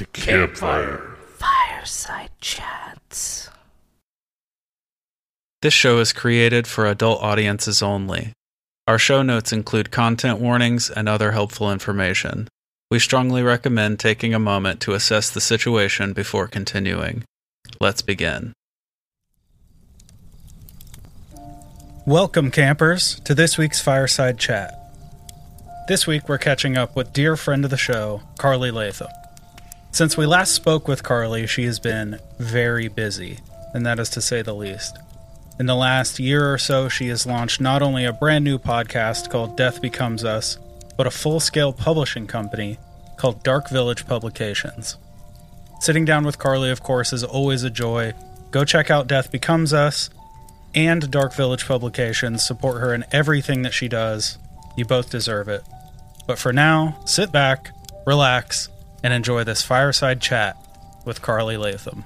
to Campfire Fireside Chats. This show is created for adult audiences only. Our show notes include content warnings and other helpful information. We strongly recommend taking a moment to assess the situation before continuing. Let's begin. Welcome, campers, to this week's Fireside Chat. This week, we're catching up with dear friend of the show, Karly Latham. Since we last spoke with Karly, she has been very busy, and that is to say the least. In the last year or so, she has launched not only a brand new podcast called Death Becomes Us, but a full scale publishing company called Dark Village Publications. Sitting down with Karly, of course, is always a joy. Go check out Death Becomes Us and Dark Village Publications. Support her in everything that she does. You both deserve it. But for now, sit back, relax, and enjoy this fireside chat with Karly Latham.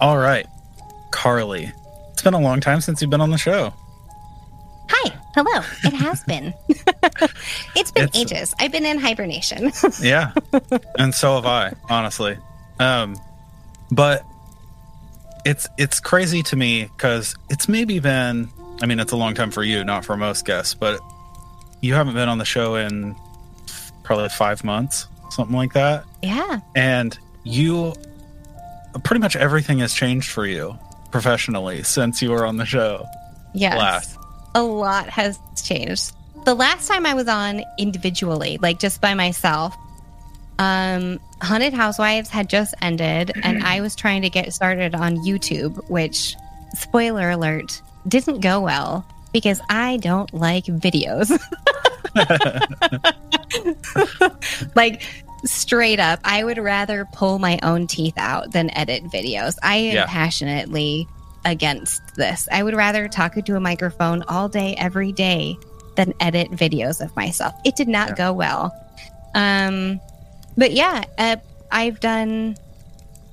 All right, Karly. It's been a long time since you've been on the show. Hi. Hello. It has been. it's been It's- ages. I've been in hibernation. Yeah, and so have I, honestly. Um, but it's it's crazy to me because it's maybe been. I mean, it's a long time for you, not for most guests, but you haven't been on the show in probably five months, something like that. yeah. And you, pretty much everything has changed for you professionally since you were on the show Yes. last. A lot has changed. The last time I was on individually, like just by myself, um, Haunted Housewives had just ended, and I was trying to get started on YouTube, which, spoiler alert, didn't go well because I don't like videos. like, straight up, I would rather pull my own teeth out than edit videos. I am Yeah. passionately against this. I would rather talk into a microphone all day, every day, than edit videos of myself. It did not Yeah. go well. Um, but yeah, uh, I've done.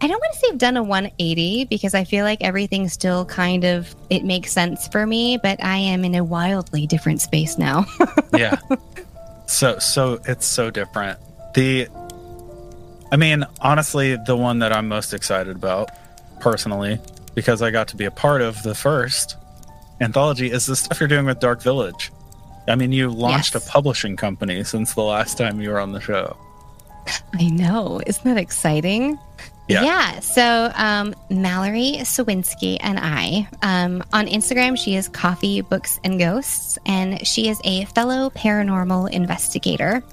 I don't want to say I've done a 180 because I feel like everything still kind of it makes sense for me, but I am in a wildly different space now. yeah. So so it's so different. The I mean, honestly, the one that I'm most excited about personally because I got to be a part of the first anthology is the stuff you're doing with Dark Village. I mean, you launched Yes. a publishing company since the last time you were on the show. I know. Isn't that exciting? Yeah. So, um, Mallory Sawinski and I, um, on Instagram, she is Coffee, Books, and Ghosts, and she is a fellow paranormal investigator.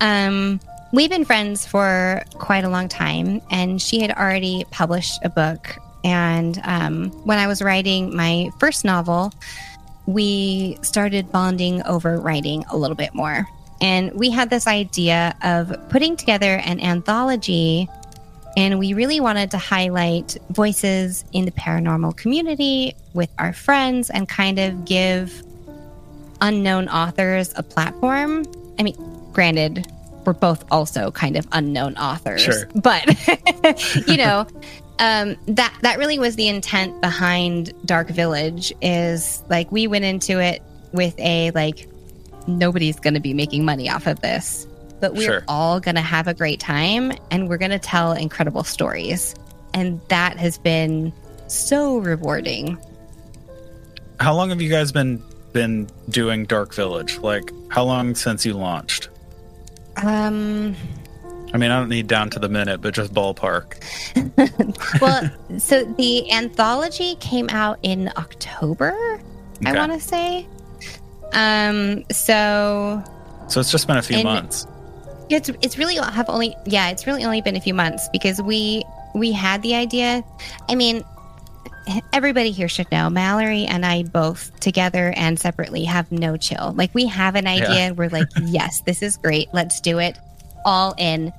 Um, we've been friends for quite a long time, and she had already published a book. And um, when I was writing my first novel, we started bonding over writing a little bit more. And we had this idea of putting together an anthology, and we really wanted to highlight voices in the paranormal community with our friends and kind of give unknown authors a platform. I mean, granted, we're both also kind of unknown authors, Sure. but you know, um, that that really was the intent behind Dark Village. Is like we went into it with a like nobody's going to be making money off of this, but we're Sure. all going to have a great time and we're going to tell incredible stories, and that has been so rewarding. How long have you guys been been doing Dark Village? Like how long since you launched? Um, I mean, I don't need down to the minute, but just ballpark. well, so the anthology came out in October, I want to say. Um, so So it's just been a few And- months. It's it's really have only yeah, it's really only been a few months because we we had the idea. I mean, everybody here should know Mallory and I both together and separately have no chill. Like we have an idea, we're like, yes, this is great. Let's do it. All in,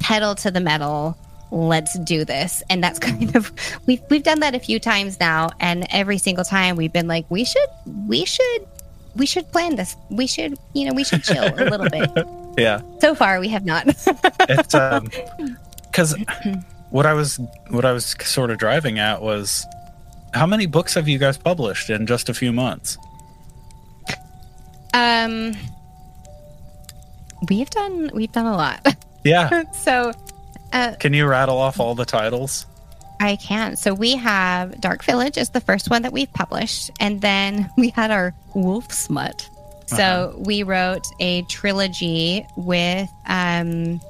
pedal to the metal. Let's do this. And that's kind of we've we've done that a few times now, and every single time we've been like, we should we should we should plan this. We should you know we should chill a little bit. Yeah. So far, we have not. it's um because what i was what i was sort of driving at was how many books have you guys published in just a few months um, we've done we've done a lot. Yeah. so uh, Can you rattle off all the titles? I can. So we have Dark Village is the first one that we've published, and then we had our Wolf Smut. So Uh-huh. we wrote a trilogy with um,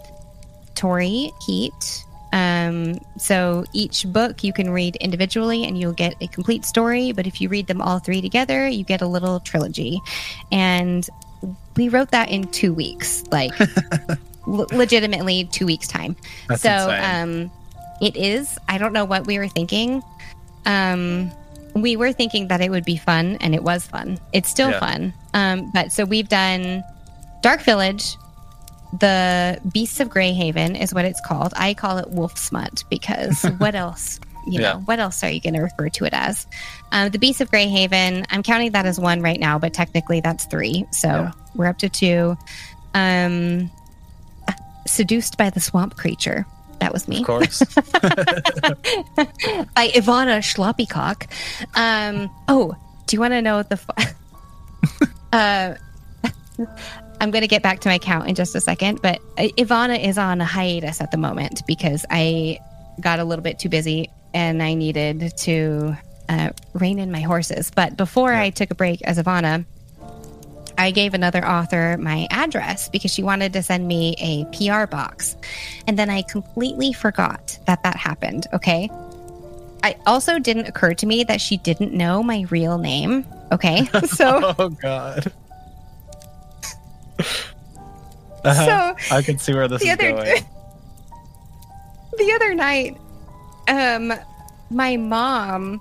Tori Heat. Um, so each book you can read individually, and you'll get a complete story. But if you read them all three together, you get a little trilogy. And we wrote that in two weeks, like l- legitimately two weeks time That's so insane. um it is. I don't know what we were thinking. Um we were thinking that it would be fun and it was fun. It's still Yeah. fun. Um but so we've done dark village the beasts of greyhaven is what it's called. I call it wolf smut because what else you Yeah. know what else are you going to refer to it as? Um, the beasts of greyhaven i'm counting that as one right now but technically that's three. So Yeah. we're up to two. Um seduced by the swamp creature that was me of course. by Ivana Schloppycock. Um, oh, do you want to know the? Fu- uh, I'm going to get back to my count in just a second, but uh, Ivana is on a hiatus at the moment because I got a little bit too busy and I needed to uh, rein in my horses. But before I took a break as Ivana, I gave another author my address because she wanted to send me a PR box. And then I completely forgot that that happened. Okay. I also didn't occur to me that she didn't know my real name. Okay. So, oh God. Uh-huh. so I can see where this is other going. the other night, um, my mom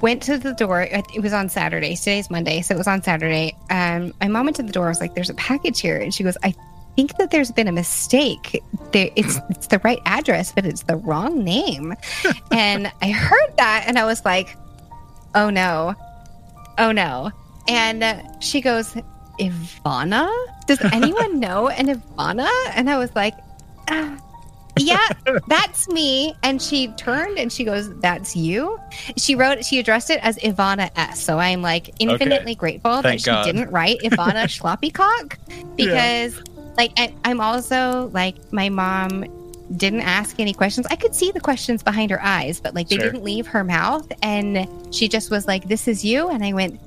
went to the door. It was on Saturday. Today's Monday, so it was on Saturday. Um, my mom went to the door. I was like, "There's a package here," and she goes, "I think that there's been a mistake. There, it's it's the right address, but it's the wrong name." and I heard that, and I was like, "Oh no, oh no!" And uh, she goes, "Ivana." Does anyone know an Ivana? And I was like, ah, yeah, that's me. And she turned and she goes, That's you. She wrote, she addressed it as Ivana S. So I'm like infinitely grateful that Thank she God. didn't write Ivana Schloppycock because, like, and I'm also like, my mom didn't ask any questions. I could see the questions behind her eyes, but like they Sure. didn't leave her mouth. And she just was like, This is you. And I went,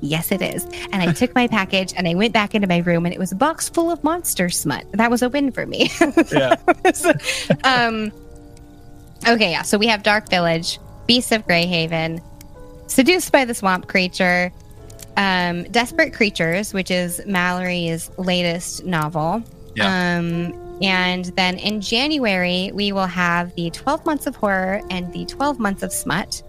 Yes, it is. And I took my package and I went back into my room and it was a box full of monster smut. That was a win for me. Yeah. um, okay, yeah. So we have Dark Village, Beasts of Greyhaven, Seduced by the Swamp Creature, um, Desperate Creatures, which is Mallory's latest novel. Yeah. Um, and then in January, we will have the 12 Months of Horror and the 12 Months of Smut.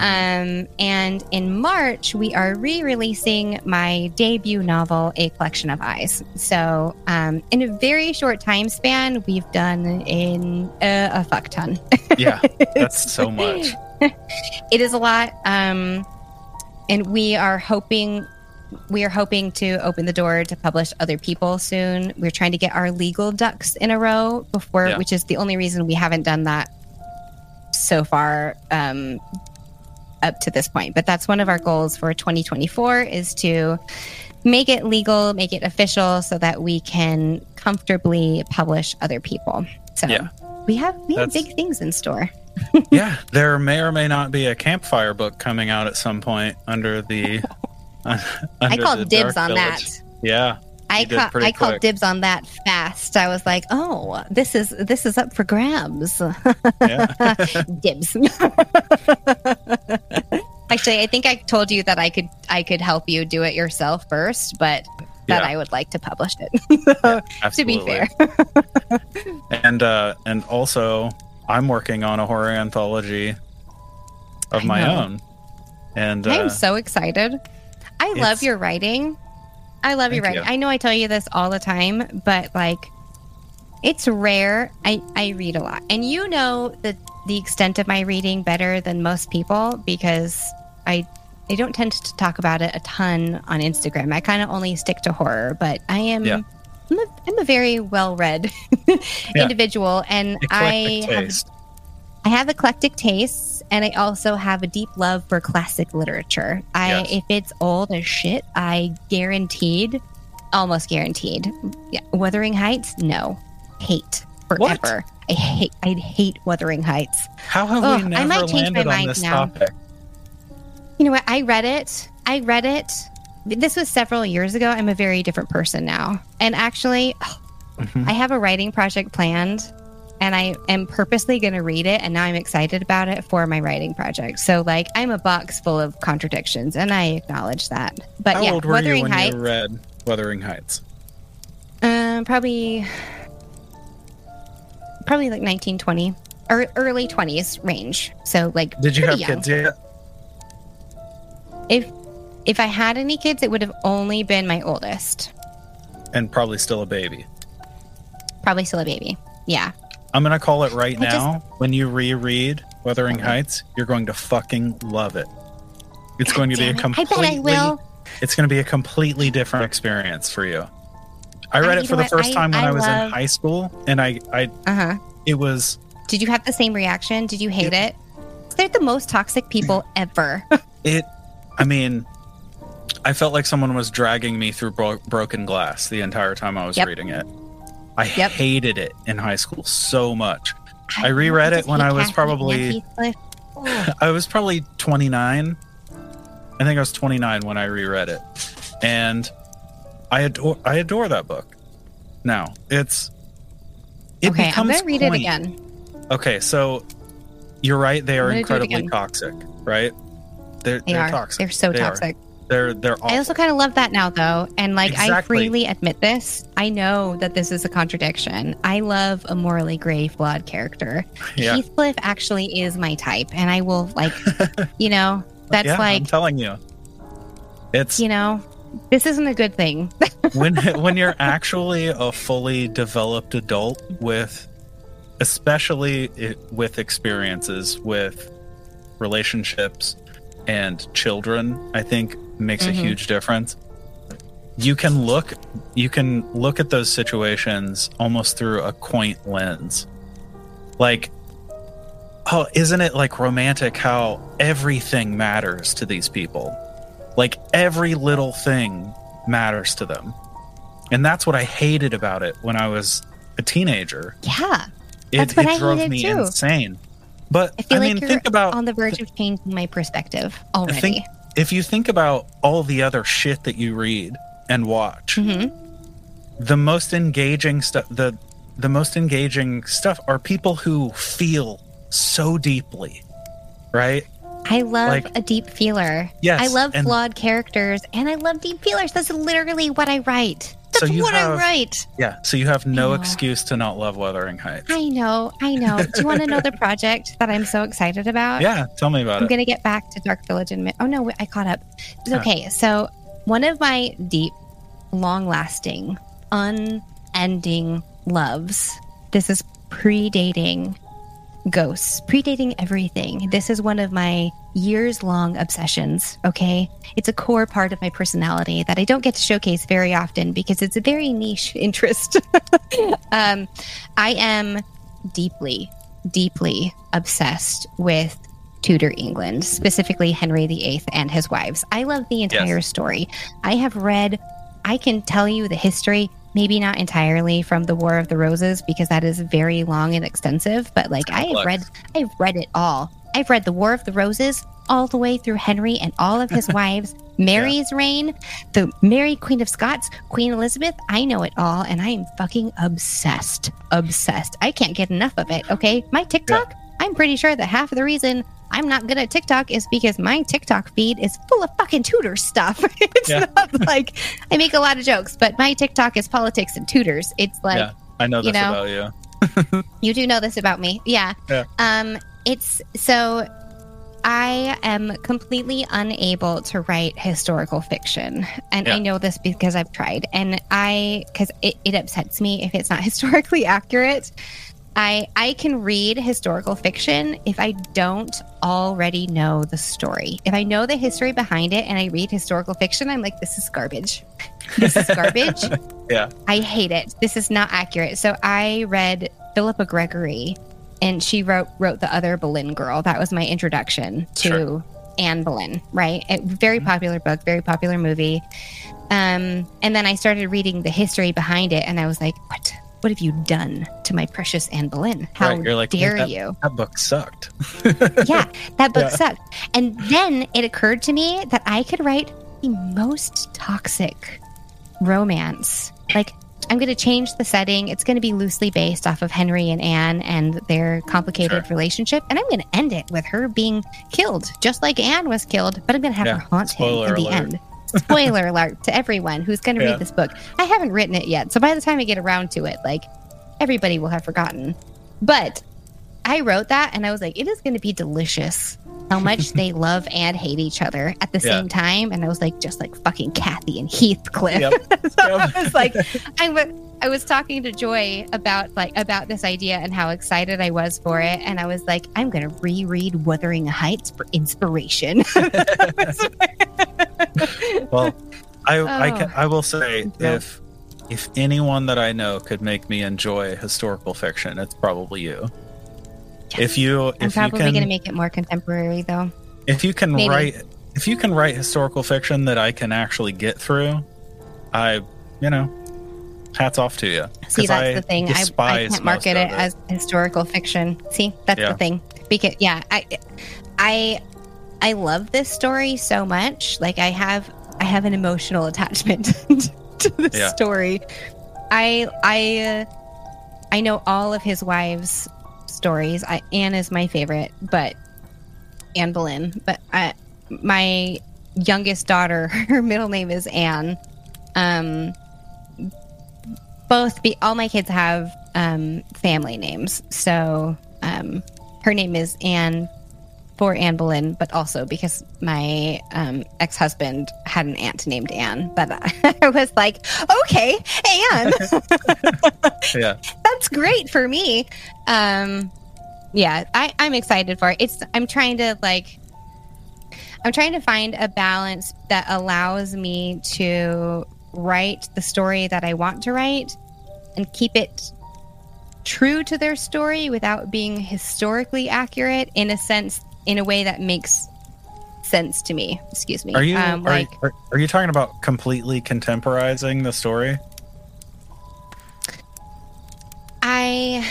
Um, and in March, we are re releasing my debut novel, A Collection of Eyes. So, um, in a very short time span, we've done in a, a fuck ton. Yeah. That's so much. it is a lot. Um, and we are hoping. We are hoping to open the door to publish other people soon. We're trying to get our legal ducks in a row before, Yeah. which is the only reason we haven't done that so far um, up to this point. But that's one of our goals for 2024 is to make it legal, make it official, so that we can comfortably publish other people. So Yeah. we have we have That's- big things in store. yeah. There may or may not be a campfire book coming out at some point under the. I under the called dibs on Village. that. Yeah. I ca- I called dibs on that fast. I was like, "Oh, this is this is up for grabs." Dibs. Actually, I think I told you that I could I could help you do it yourself first, but that Yeah. I would like to publish it. to be fair. and uh and also i'm working on a horror anthology of I my know. own and I uh, am so excited. I love your writing. I love Thank writing. you. I know I tell you this all the time, but like it's rare. I, I read a lot. And you know the the extent of my reading better than most people because I I don't tend to talk about it a ton on Instagram. I kind of only stick to horror, but I am Yeah. I'm, a, I'm a very well read individual and I eclectic have. I have eclectic tastes and I also have a deep love for classic literature. I Yes. if it's old as shit, I guaranteed almost guaranteed. Yeah, Wuthering Heights, no, hate What? forever. I hate. I hate Wuthering Heights. How have Ugh, we I never might change my landed on mind this now. topic? You know what? I read it. I read it. This was several years ago. I'm a very different person now. And actually, Mhm. I have a writing project planned and I am purposely going to read it. And now I'm excited about it for my writing project. So, like, I'm a box full of contradictions and I acknowledge that. But How yeah, old were Wuthering you when Heights, you read Wuthering Heights? um, probably, probably like 1920 or early 20s range. So, like, Did you have young. kids yet? If, if I had any kids, it would have only been my oldest. And probably still a baby. Probably still a baby. Yeah. I'm gonna call it right I just- now. When you reread Wuthering Heights, you're going to fucking love it. It's going to be a it. I completely. bet I will. It's going to be a completely different experience for you. I read I- it for the first I- time when I I, was love- in high school, and I, I, Uh huh. it was, Did you have the same reaction? Did you hate it? They're the most toxic people ever. it. I mean, I felt like someone was dragging me through bro- broken glass the entire time I was Yep. reading it. I Yep. hated it in high school so much. I reread it when I was probably- and oh. I was probably 29. I think I was 29 when I reread it, and I adore I adore that book. Now it's it okay, I'm gonna read it again. Okay, so you're right. They are I'm gonna do it incredibly toxic, right? They're They they're are. toxic. They're so They are. They're they're awful. I also kind of love that now, though, and like I freely admit this. I know that this is a contradiction. I love a morally gray, flawed character. yeah, Heathcliff actually is my type, and I will like, you know, that's yeah. I'm like, telling you, it's you know, this isn't a good thing. when when you're actually a fully developed adult with especially i- with experiences with relationships and children i think makes a Mhm. huge difference. You can look you can look at those situations almost through a quaint lens. Like oh isn't it like romantic how everything matters to these people? Like every little thing matters to them. And that's what i hated about it when i was a teenager. Yeah, it, That's what it I drove hated me too. insane. But I feel i like mean you're think about on the verge of changing my perspective already. think if you think about all the other shit that you read and watch Mhm. the most engaging stuff the the most engaging stuff are people who feel so deeply right I love Like- a deep feeler. Yes, I love and- flawed characters, and I love deep feelers. That's literally what I write. So That's you what I write. yeah so you have no excuse to not love wuthering heights I know, I know. Do you want to know the project that I'm so excited about? yeah tell me about it. I'm going to get back to Dark Village in a minute. Oh, no, I caught up. It's okay. So, one of my deep, long lasting, unending loves, this is predating ghosts, predating everything. This is one of my years long obsessions. Okay. It's a core part of my personality that I don't get to showcase very often because it's a very niche interest. um, I am deeply, deeply obsessed with Tudor England, specifically Henry VIII and his wives. I love the entire story. I have read, I can tell you the history, maybe not entirely from the War of the Roses because that is very long and extensive, but like I have read, I've read it all. I've read the War of the Roses all the way through Henry and all of his wives, Mary's reign, the Mary Queen of Scots, Queen Elizabeth. I know it all, and I am fucking obsessed. Obsessed. I can't get enough of it. Okay, my TikTok. I'm pretty sure that half of the reason I'm not good at TikTok is because my TikTok feed is full of fucking Tudor stuff. it's Yeah. not like I make a lot of jokes, but my TikTok is politics and Tudors. It's like yeah i know you know, about you you do know this about me. Yeah. Yeah. Um it's so I am completely unable to write historical fiction. And Yeah. I know this because I've tried. And I cuz it, it upsets me if it's not historically accurate. I I can read historical fiction if I don't already know the story. If I know the history behind it and I read historical fiction, I'm like this is garbage. This is garbage. yeah I hate it. This is not accurate. So I read Philippa Gregory, and she wrote wrote the other Boleyn girl. That was my introduction to Sure. Anne Boleyn, right? A very popular book, very popular movie. Um, and then I started reading the history behind it, and I was like, "What? What have you done to my precious Anne Boleyn? How Right, like, dare that- you?" That book sucked. yeah, that book Yeah. sucked. And then it occurred to me that I could write the most toxic romance. Like, I'm going to change the setting. It's going to be loosely based off of Henry and Anne and their complicated Sure. relationship. And I'm going to end it with her being killed, just like Anne was killed, but I'm going to have Yeah, her haunt spoiler him in the alert. end. Spoiler alert to everyone who's going to Yeah. read this book. I haven't written it yet. So by the time I get around to it, like, everybody will have forgotten. But I wrote that and I was like, it is going to be delicious how much they love and hate each other at the Yeah. same time. And I was like, just like fucking Cathy and Heathcliff. Yep. so Yep. I was like, I wa- I was talking to Joy about like about this idea and how excited I was for it, and I was like, I'm gonna reread Wuthering Heights for inspiration. Well, I I, Oh. can, I will say Yeah. if if anyone that I know could make me enjoy historical fiction, it's probably you. If you I'm if you probably gonna make it more contemporary though. if you can maybe. write if you can write historical fiction that I can actually get through, I you know, hats off to you. See, that's I the thing. I, I can't market most it as historical fiction. See, that's Yeah. the thing. Because yeah, I, I, I love this story so much. Like I have, I have an emotional attachment to this Yeah. story. I, I, uh, I know all of his wives' stories. I, Anne is my favorite, but Anne Boleyn. But I, my youngest daughter, her middle name is Anne. Um, both be all my kids have um, family names. So um, her name is Anne for Anne Boleyn, but also because my um, ex husband had an aunt named Anne. But I was like, okay, Anne, Yeah. that's great for me. Um, yeah, I, I'm excited for it. It's I'm trying to like I'm trying to find a balance that allows me to write the story that I want to write and keep it true to their story without being historically accurate in a sense in a way that makes sense to me. Excuse me. Are you um, are, like are, are you talking about completely contemporizing the story? I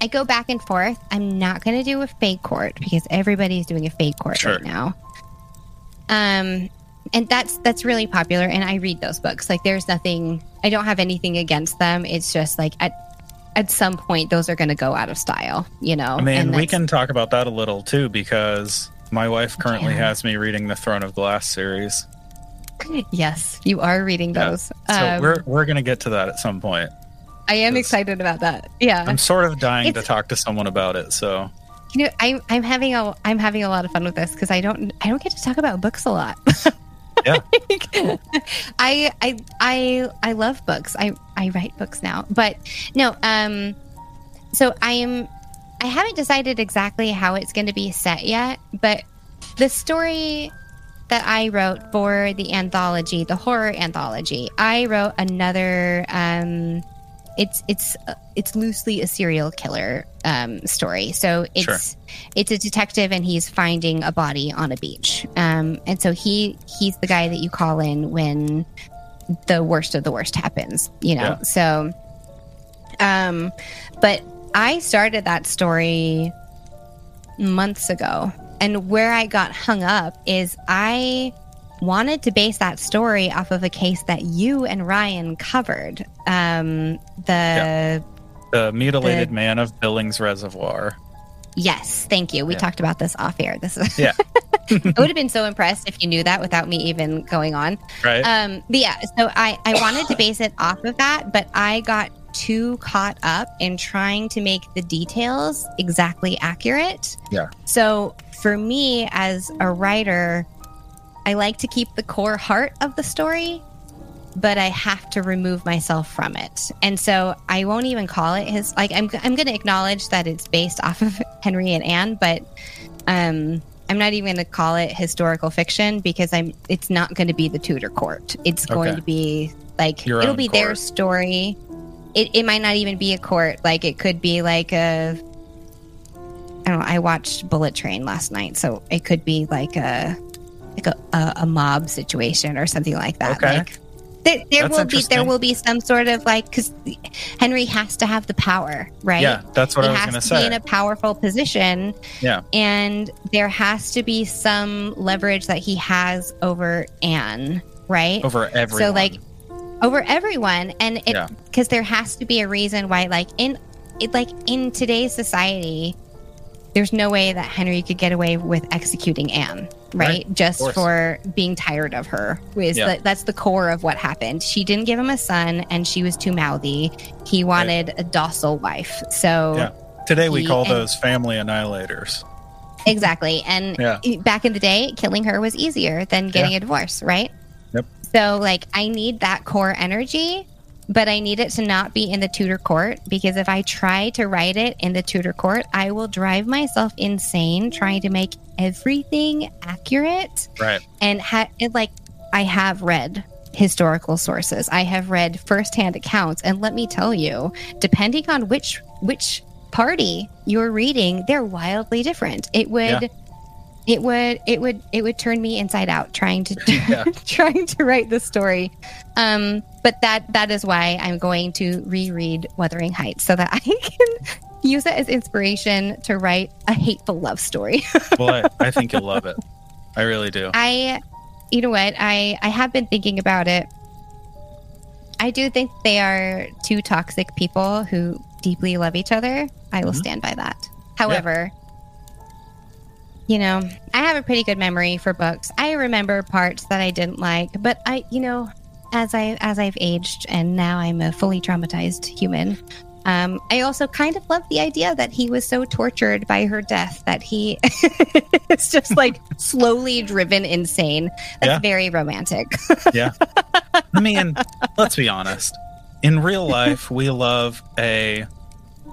I go back and forth. I'm not going to do a fake court because everybody's doing a fake court Sure. right now. Um and that's that's really popular and I read those books. Like there's nothing I don't have anything against them. It's just like at at some point those are going to go out of style, you know. I mean, And we can talk about that a little too because my wife currently Yeah. has me reading the Throne of Glass series. Yes, you are reading Yeah. those. So um, we're we're gonna get to that at some point. I am excited about that. Yeah. I'm sort of dying to talk to someone about it. So You know, I'm I'm having a I'm having a lot of fun with this because I don't I don't get to talk about books a lot. Yeah. I I I I love books. I I write books now, but no. Um, so I am. I haven't decided exactly how it's going to be set yet, but the story that I wrote for the anthology, the horror anthology, I wrote another. Um, it's it's it's loosely a serial killer um, story. So it's Sure. it's a detective and he's finding a body on a beach. Um, and so he he's the guy that you call in when the worst of the worst happens. You know. Yeah. So, um, but I started that story months ago, and where I got hung up is I wanted to base that story off of a case that you and Ryan covered. Um, the Yeah. the mutilated The- man of Billings Reservoir. yes, thank you. We Yeah. talked about this off air. This is Yeah. I would have been so impressed if you knew that without me even going on. Right. Um, but yeah, so I, I wanted to base it off of that, but I got too caught up in trying to make the details exactly accurate. Yeah. So for me as a writer, I like to keep the core heart of the story, but I have to remove myself from it. And so I won't even call it his like I'm I'm going to acknowledge that it's based off of Henry and Anne, but um I'm not even going to call it historical fiction because I'm it's not going to be the Tudor court. It's going Okay. to be like Your it'll be their story. It it might not even be a court. Like it could be like a I don't know. I watched Bullet Train last night, so it could be like a like a, a, a mob situation or something like that. Okay. Like there, there will be there will be some sort of like because Henry has to have the power, right? Yeah, that's what he I was going to to be in a powerful position. Yeah. And there has to be some leverage that he has over Anne, right? over everyone. So like over everyone, and it Yeah. because there has to be a reason why, like in it, like in today's society, there's no way that Henry could get away with executing Anne, right? Right, Just for being tired of her. Is Yeah. the, that's the core of what happened. She didn't give him a son, and she was too mouthy. He wanted a docile wife, so. Yeah. Today we call and- those family annihilators. Exactly. And Yeah. back in the day, killing her was easier than getting a divorce, right? Yep. So, like, I need that core energy, but I need it to not be in the Tudor court because if I try to write it in the Tudor court, I will drive myself insane trying to make everything accurate Right. and ha- it, like I have read historical sources. I have read firsthand accounts, and let me tell you, depending on which which party you're reading, they're wildly different. It would. Yeah. It would it would it would turn me inside out trying to Yeah. trying to write the story. Um, but that that is why I'm going to reread Wuthering Heights so that I can use it as inspiration to write a hateful love story. Well, I, I think you'll love it. I really do. I, you know what? I I have been thinking about it. I do think they are two toxic people who deeply love each other. I will Mhm. stand by that. However, you know, I have a pretty good memory for books. I remember parts that I didn't like, but I, you know, as I as I've aged and now I'm a fully traumatized human, um, I also kind of love the idea that he was so tortured by her death that he is just like slowly driven insane. That's Yeah. very romantic. Yeah. I mean, let's be honest. In real life, we love a,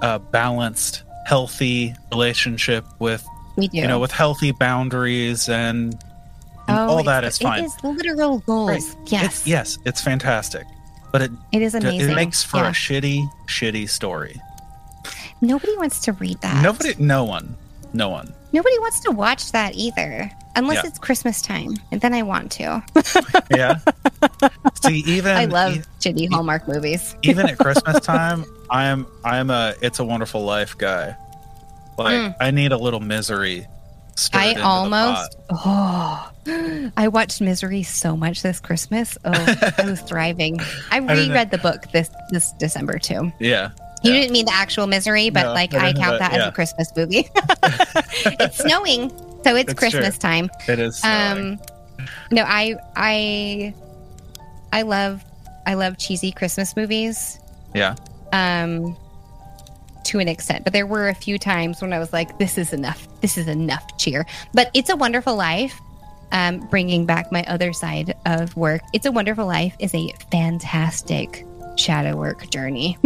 a balanced, healthy relationship with we do. you know with healthy boundaries and, and oh, all that is fine. It is literal goals. Right. Yes, It's, yes, it's fantastic, but it it is amazing. it makes for Yeah. a shitty, shitty story. Nobody wants to read that. Nobody, no one, no one. Nobody wants to watch that either, unless Yeah. it's Christmas time, and then I want to. Yeah. See, even I love e- shitty Hallmark movies. even at Christmas time, I'm I'm a It's a Wonderful Life guy. Like Mm. I need a little misery. I almost. Oh, I watched Misery so much this Christmas. Oh, I was thriving. I reread the book this this December too. Yeah. You Yeah. didn't mean the actual Misery, but No, like I I count but that as yeah. a Christmas movie. it's snowing, so it's It's Christmas true. time. It is. snowing. Um, no, I I I love I love cheesy Christmas movies. yeah. Um, to an extent, but there were a few times when I was like, "This is enough. This is enough cheer." But it's a Wonderful Life. Um, bringing back my other side of work, it's a Wonderful Life is a fantastic shadow work journey.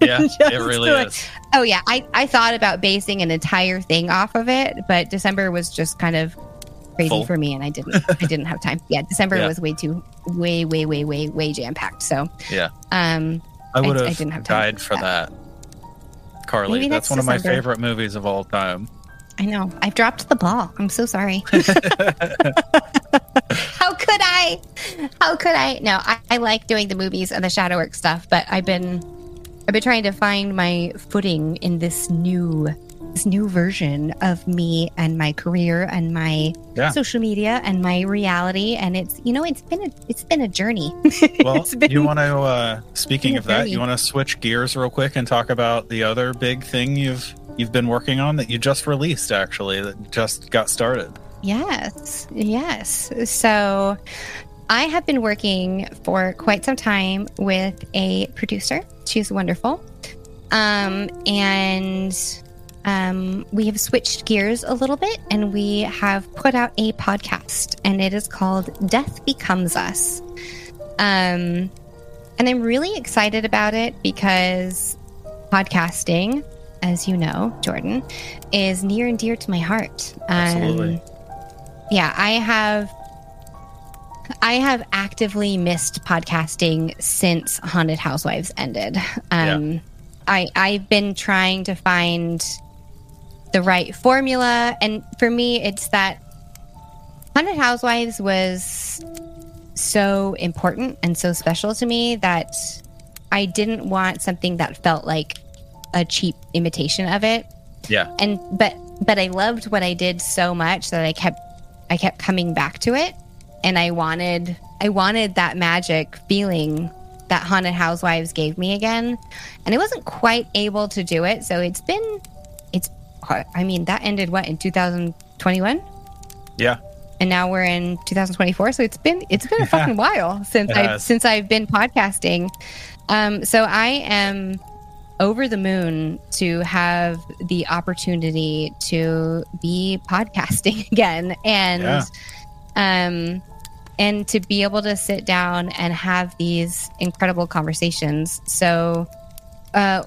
Yeah. It really like- is. Oh yeah, I I thought about basing an entire thing off of it, but December was just kind of crazy Full. for me, and I didn't I didn't have time. Yeah, December Yeah. was way too way way way way way jam packed. So Yeah. um, I would I have didn't have time died for for that. Karly, Maybe that's, that's one of my favorite movies of all time. I know I've dropped the ball. I'm so sorry. How could I? How could I? No, I, I like doing the movies and the shadow work stuff, but I've been I've been trying to find my footing in this new this new version of me and my career and my Yeah. social media and my reality and it's you know it's been a it's been a journey. Well, been- you want to, uh, speaking of that, journey. you want to switch gears real quick and talk about the other big thing you've you've been working on that you just released, actually, that just got started. Yes, yes. So I have been working for quite some time with a producer. She's wonderful. Um, and um, we have switched gears a little bit and we have put out a podcast, and it is called Death Becomes Us. Um, and I'm really excited about it because podcasting, as you know, Jordan, is near and dear to my heart. Absolutely. Um, yeah, I have I have actively missed podcasting since Haunted Housewives ended. Um I I've been trying to find the right formula. And for me, it's that Haunted Housewives was so important and so special to me that I didn't want something that felt like a cheap imitation of it. Yeah. And but but I loved what I did so much that I kept I kept coming back to it and I wanted I wanted that magic feeling that Haunted Housewives gave me again. And I wasn't quite able to do it. So it's been I mean that ended what in 2021? Yeah. and now we're in 2024 so it's been it's been a fucking while since I since I've been podcasting um so i am over the moon to have the opportunity to be podcasting again and Yeah. um and to be able to sit down and have these incredible conversations so uh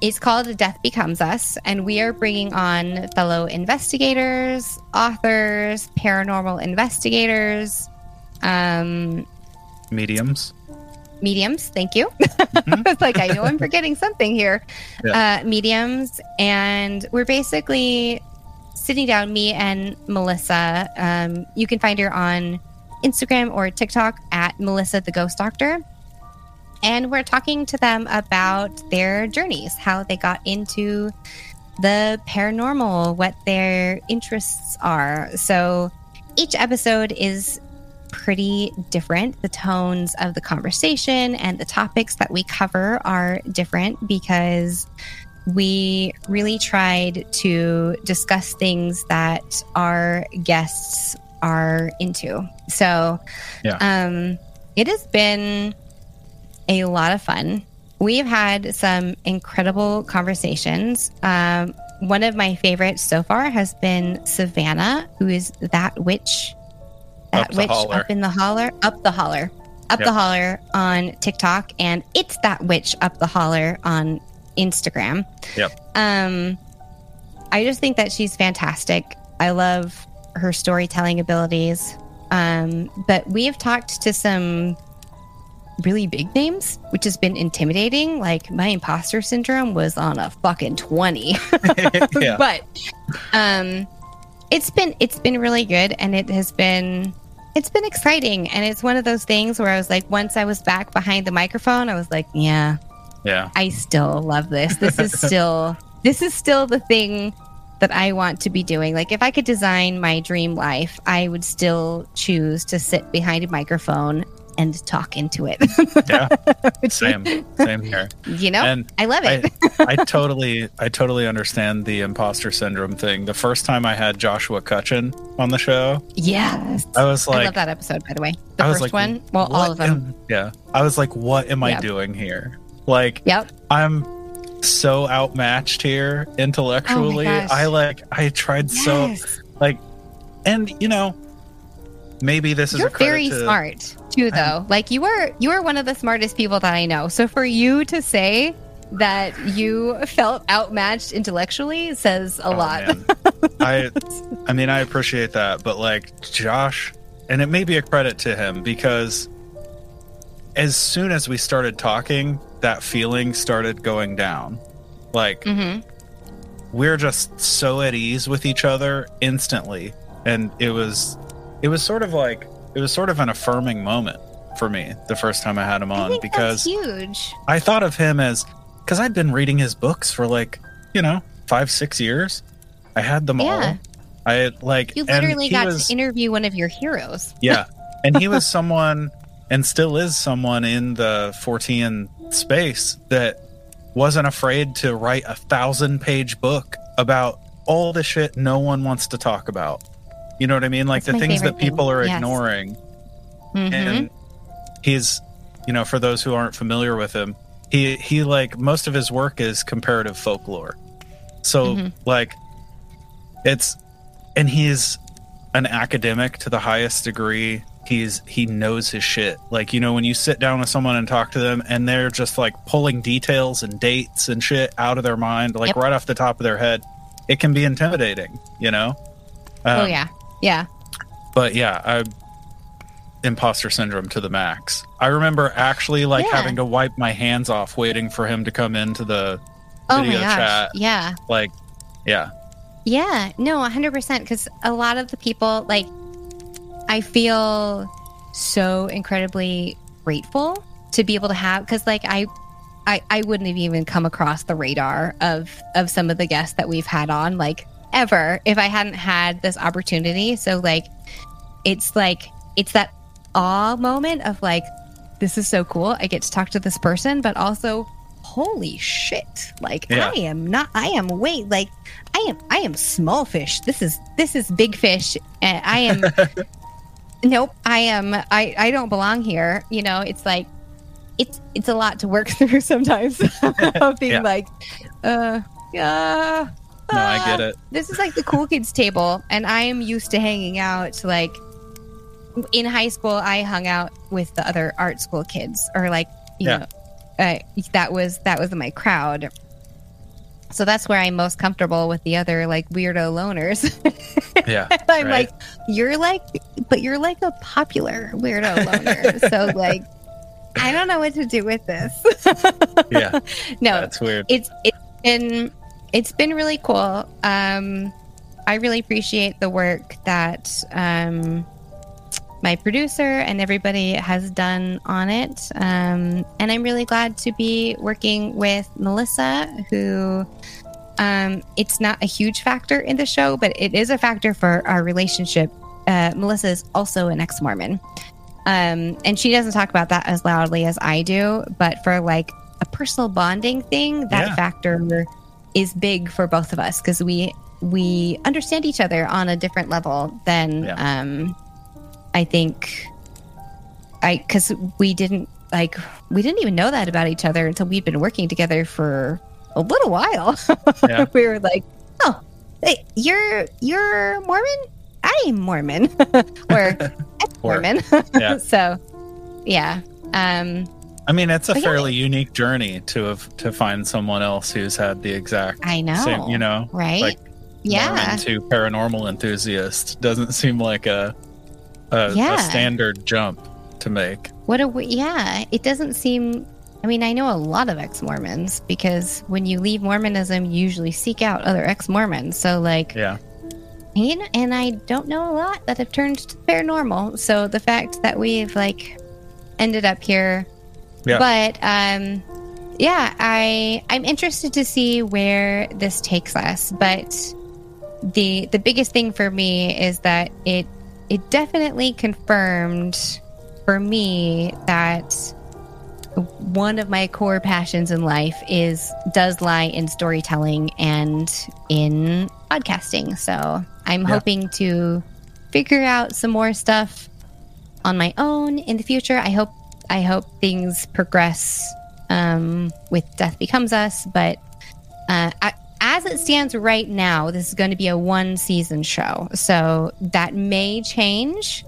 it's called Death Becomes Us, and we are bringing on fellow investigators, authors, paranormal investigators, um, Mediums. mediums. Thank you. Was like, I know I'm forgetting something here. Uh, mediums, and we're basically sitting down. Me and Melissa. Um, you can find her on Instagram or TikTok at Melissa the Ghost Doctor. And we're talking to them about their journeys, how they got into the paranormal, what their interests are. So each episode is pretty different. The tones of the conversation and the topics that we cover are different because we really tried to discuss things that our guests are into. So, Yeah. um, it has been a lot of fun. We've had some incredible conversations. Um, one of my favorites so far has been Savannah, who is that witch, that Up witch holler. up in the holler, up the holler, up Yep. the holler on TikTok, and it's that witch up the holler on Instagram. Yep. Um, I just think that she's fantastic. I love her storytelling abilities. Um, but we have talked to some really big names, which has been intimidating. Like my imposter syndrome was on a fucking 20. yeah. but um it's been it's been really good and it has been it's been exciting and it's one of those things where I was like once I was back behind the microphone I was like yeah Yeah. I still love this this is still this is still the thing that I want to be doing like if I could design my dream life I would still choose to sit behind a microphone and talk into it Yeah. Same. Same here. you know And I love it I, I totally I totally understand the imposter syndrome thing. The first time I had Joshua Cutchin on the show, yes I was I like love that episode by the way the I first like, one well all of them am- yeah. I was like, what am I doing here? Like yep I'm so outmatched here oh intellectually. Oh. I like I tried so like and you know maybe this is You're a very to, smart too, though. Like you were, you are one of the smartest people that I know. So for you to say that you felt outmatched intellectually says a Oh, lot. I I mean I appreciate that, but like Josh and it may be a credit to him because as soon as we started talking, that feeling started going down. Like hmm we're just so at ease with each other instantly and it was it was sort of like it was sort of an affirming moment for me the first time I had him on because huge. I thought of him as because I'd been reading his books for like you know five six years. I had them Yeah. all. I like You literally got was- to interview one of your heroes. yeah, and he was someone and still is someone in the Fortean space that wasn't afraid to write a thousand page book about all the shit no one wants to talk about. You know what I mean? Like That's the things that favorite thing. people are Yes. ignoring. Mhm. and he's you know for those who aren't familiar with him he he like most of his work is comparative folklore so Mhm. like it's and he's an academic to the highest degree he's he knows his shit like you know when you sit down with someone and talk to them and they're just like pulling details and dates and shit out of their mind like Yep. right off the top of their head it can be intimidating you know oh Um, yeah, yeah. but yeah, I imposter syndrome to the max. I remember actually like Yeah. having to wipe my hands off waiting for him to come into the Oh my video chat. yeah. Like, yeah, Yeah, no, 100%. Because a lot of the people, like, I feel so incredibly grateful to be able to have, because, like, I, I, I wouldn't have even come across the radar of of some of the guests that we've had on, like, ever if I hadn't had this opportunity. So, like, it's like, it's that awe moment of, like, this is so cool. I get to talk to this person, but also, holy shit. Like, Yeah. I am not, I am, wait, like, I am I am small fish. This is this is big fish. And I am Nope, I am I I don't belong here. You know, it's like it's it's a lot to work through sometimes of being Yeah. like uh yeah. No, I uh, get it. This is like the cool kids table and I am used to hanging out like in high school I hung out with the other art school kids or like you Yeah. know uh, that was that was my crowd. So that's where I'm most comfortable with the other like weirdo loners. Yeah. I'm right. like, you're like, but you're like a popular weirdo loner. so like, I don't know what to do with this. yeah. no, That's weird. it's it's been it's been really cool. Um, I really appreciate the work that um, my producer and everybody has done on it, um, and I'm really glad to be working with Melissa, who. Um, it's not a huge factor in the show, but it is a factor for our relationship. Uh, Melissa is also an ex-Mormon, um, and she doesn't talk about that as loudly as I do. But for like a personal bonding thing, that Yeah. factor is big for both of us because we we understand each other on a different level than Yeah. um, I think I because we didn't like we didn't even know that about each other until we'd been working together for a little while. Yeah. we were like, oh, hey, you're you're Mormon. I'm Mormon, or Mormon. Yeah. so, yeah. Um, I mean, it's a But yeah. fairly unique journey to have to find someone else who's had the exact I know, same, you know, right? like yeah, to paranormal enthusiast doesn't seem like a a, Yeah. a standard jump to make. What a yeah. It doesn't seem. I mean, I know a lot of ex Mormons because when you leave Mormonism, you usually seek out other ex Mormons. So, like, Yeah. and, and I don't know a lot that have turned to paranormal. So the fact that we've like ended up here, Yeah. but um, yeah, I I'm interested to see where this takes us. But the the biggest thing for me is that it it definitely confirmed for me that one of my core passions in life is does lie in storytelling and in podcasting. So I'm Yeah. hoping to figure out some more stuff on my own in the future. I hope I hope things progress um, with Death Becomes Us, but uh, I, as it stands right now, this is going to be a one season show, so that may change.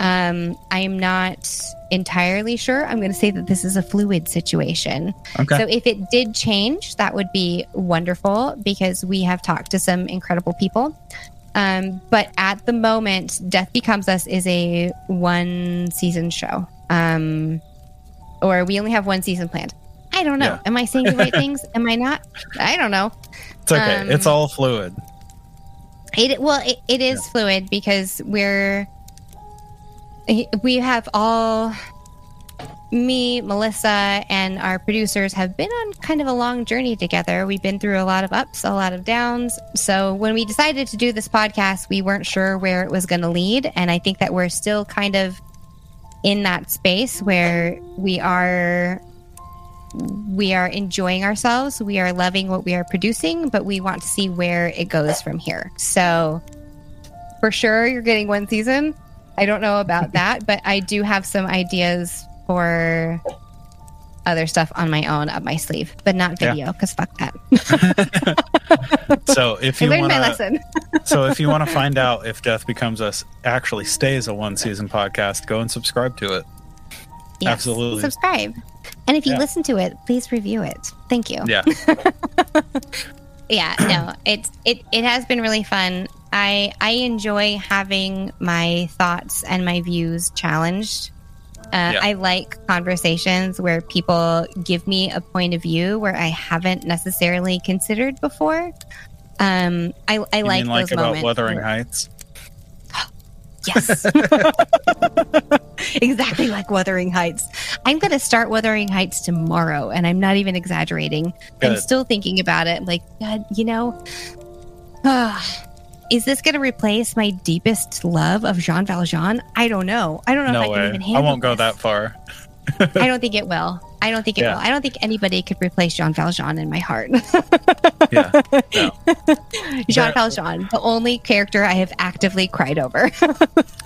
Um, I'm not entirely sure. I'm going to say that this is a fluid situation. Okay. So if it did change, that would be wonderful because we have talked to some incredible people. Um, but at the moment, Death Becomes Us is a one season show. Um, or we only have one season planned. I don't know. Yeah. Am I saying the right things? Am I not? I don't know. it's okay. um, it's all fluid. It well, it, it is fluid because we're we have all me, Melissa, and our producers have been on kind of a long journey together. We've been through a lot of ups, a lot of downs. So when we decided to do this podcast, we weren't sure where it was going to lead, and I think that we're still kind of in that space where we are we are enjoying ourselves. We are loving what we are producing, but we want to see where it goes from here. So, for sure, you're getting one season. I don't know about that, but I do have some ideas for other stuff on my own up my sleeve, but not video because fuck that. So if you learned want my to, lesson. so if you want to find out if Death Becomes Us actually stays a one season podcast, go and subscribe to it. Yes. Absolutely. Subscribe. And if you Yeah. listen to it, please review it. Thank you. Yeah. yeah no it's it it has been really fun i i enjoy having my thoughts and my views challenged uh, Yeah. i like conversations where people give me a point of view where i haven't necessarily considered before Um, I I You like mean like those about moments. Wuthering Heights? Yes. exactly like Wuthering Heights. I'm going to start Wuthering Heights tomorrow, and I'm not even exaggerating. I'm still thinking about it. Like, God, you know, ah, is this going to replace my deepest love of Jean Valjean? I don't know. I don't know No if I can way. even I won't go this. that far. I don't think it will. I don't think it Yeah. will. I don't think anybody could replace Jean Valjean in my heart. Yeah. No. Jean Valjean, the only character I have actively cried over.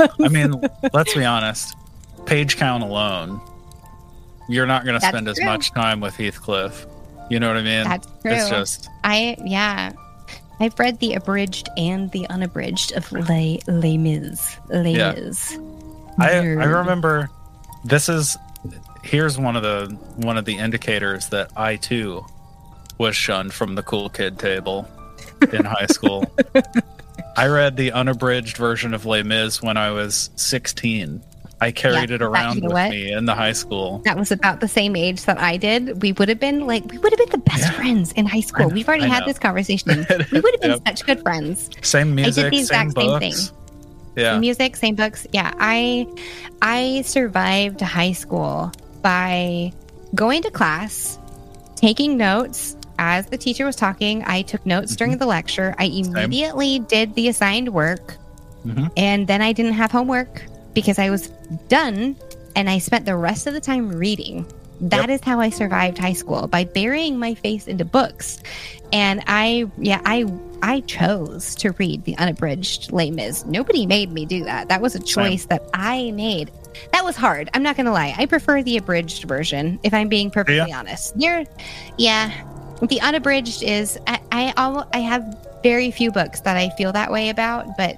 I mean, let's be honest. Page count alone, you're not going to spend as much time with Heathcliff. You know what I mean? That's true. It's just I yeah. I've read the abridged and the unabridged of Les Les Mis. Les Yeah. Mis. I I remember this is here's one of the one of the indicators that I too was shunned from the cool kid table in high school. I read the unabridged version of Les Mis when I was 16. I carried Yeah, it that- around you know with what? me in the high school. That was about the same age that I did. We would have been like we would have been the best Yeah. friends in high school. know, We've already I had know. this conversation. We would have been Yep. such good friends. Same music, the same exact same books. Yeah. music same books yeah i i survived high school by going to class taking notes as the teacher was talking i took notes Mm-hmm. during the lecture i immediately did the assigned work Mhm. and then i didn't have homework because i was done and i spent the rest of the time reading That is how i survived high school by burying my face into books and i yeah i I chose to read the unabridged Les Mis. Nobody made me do that. That was a choice that I made. That was hard. I'm not going to lie. I prefer the abridged version, if I'm being perfectly honest. You're, yeah. The unabridged is I I, I have very few books that I feel that way about, but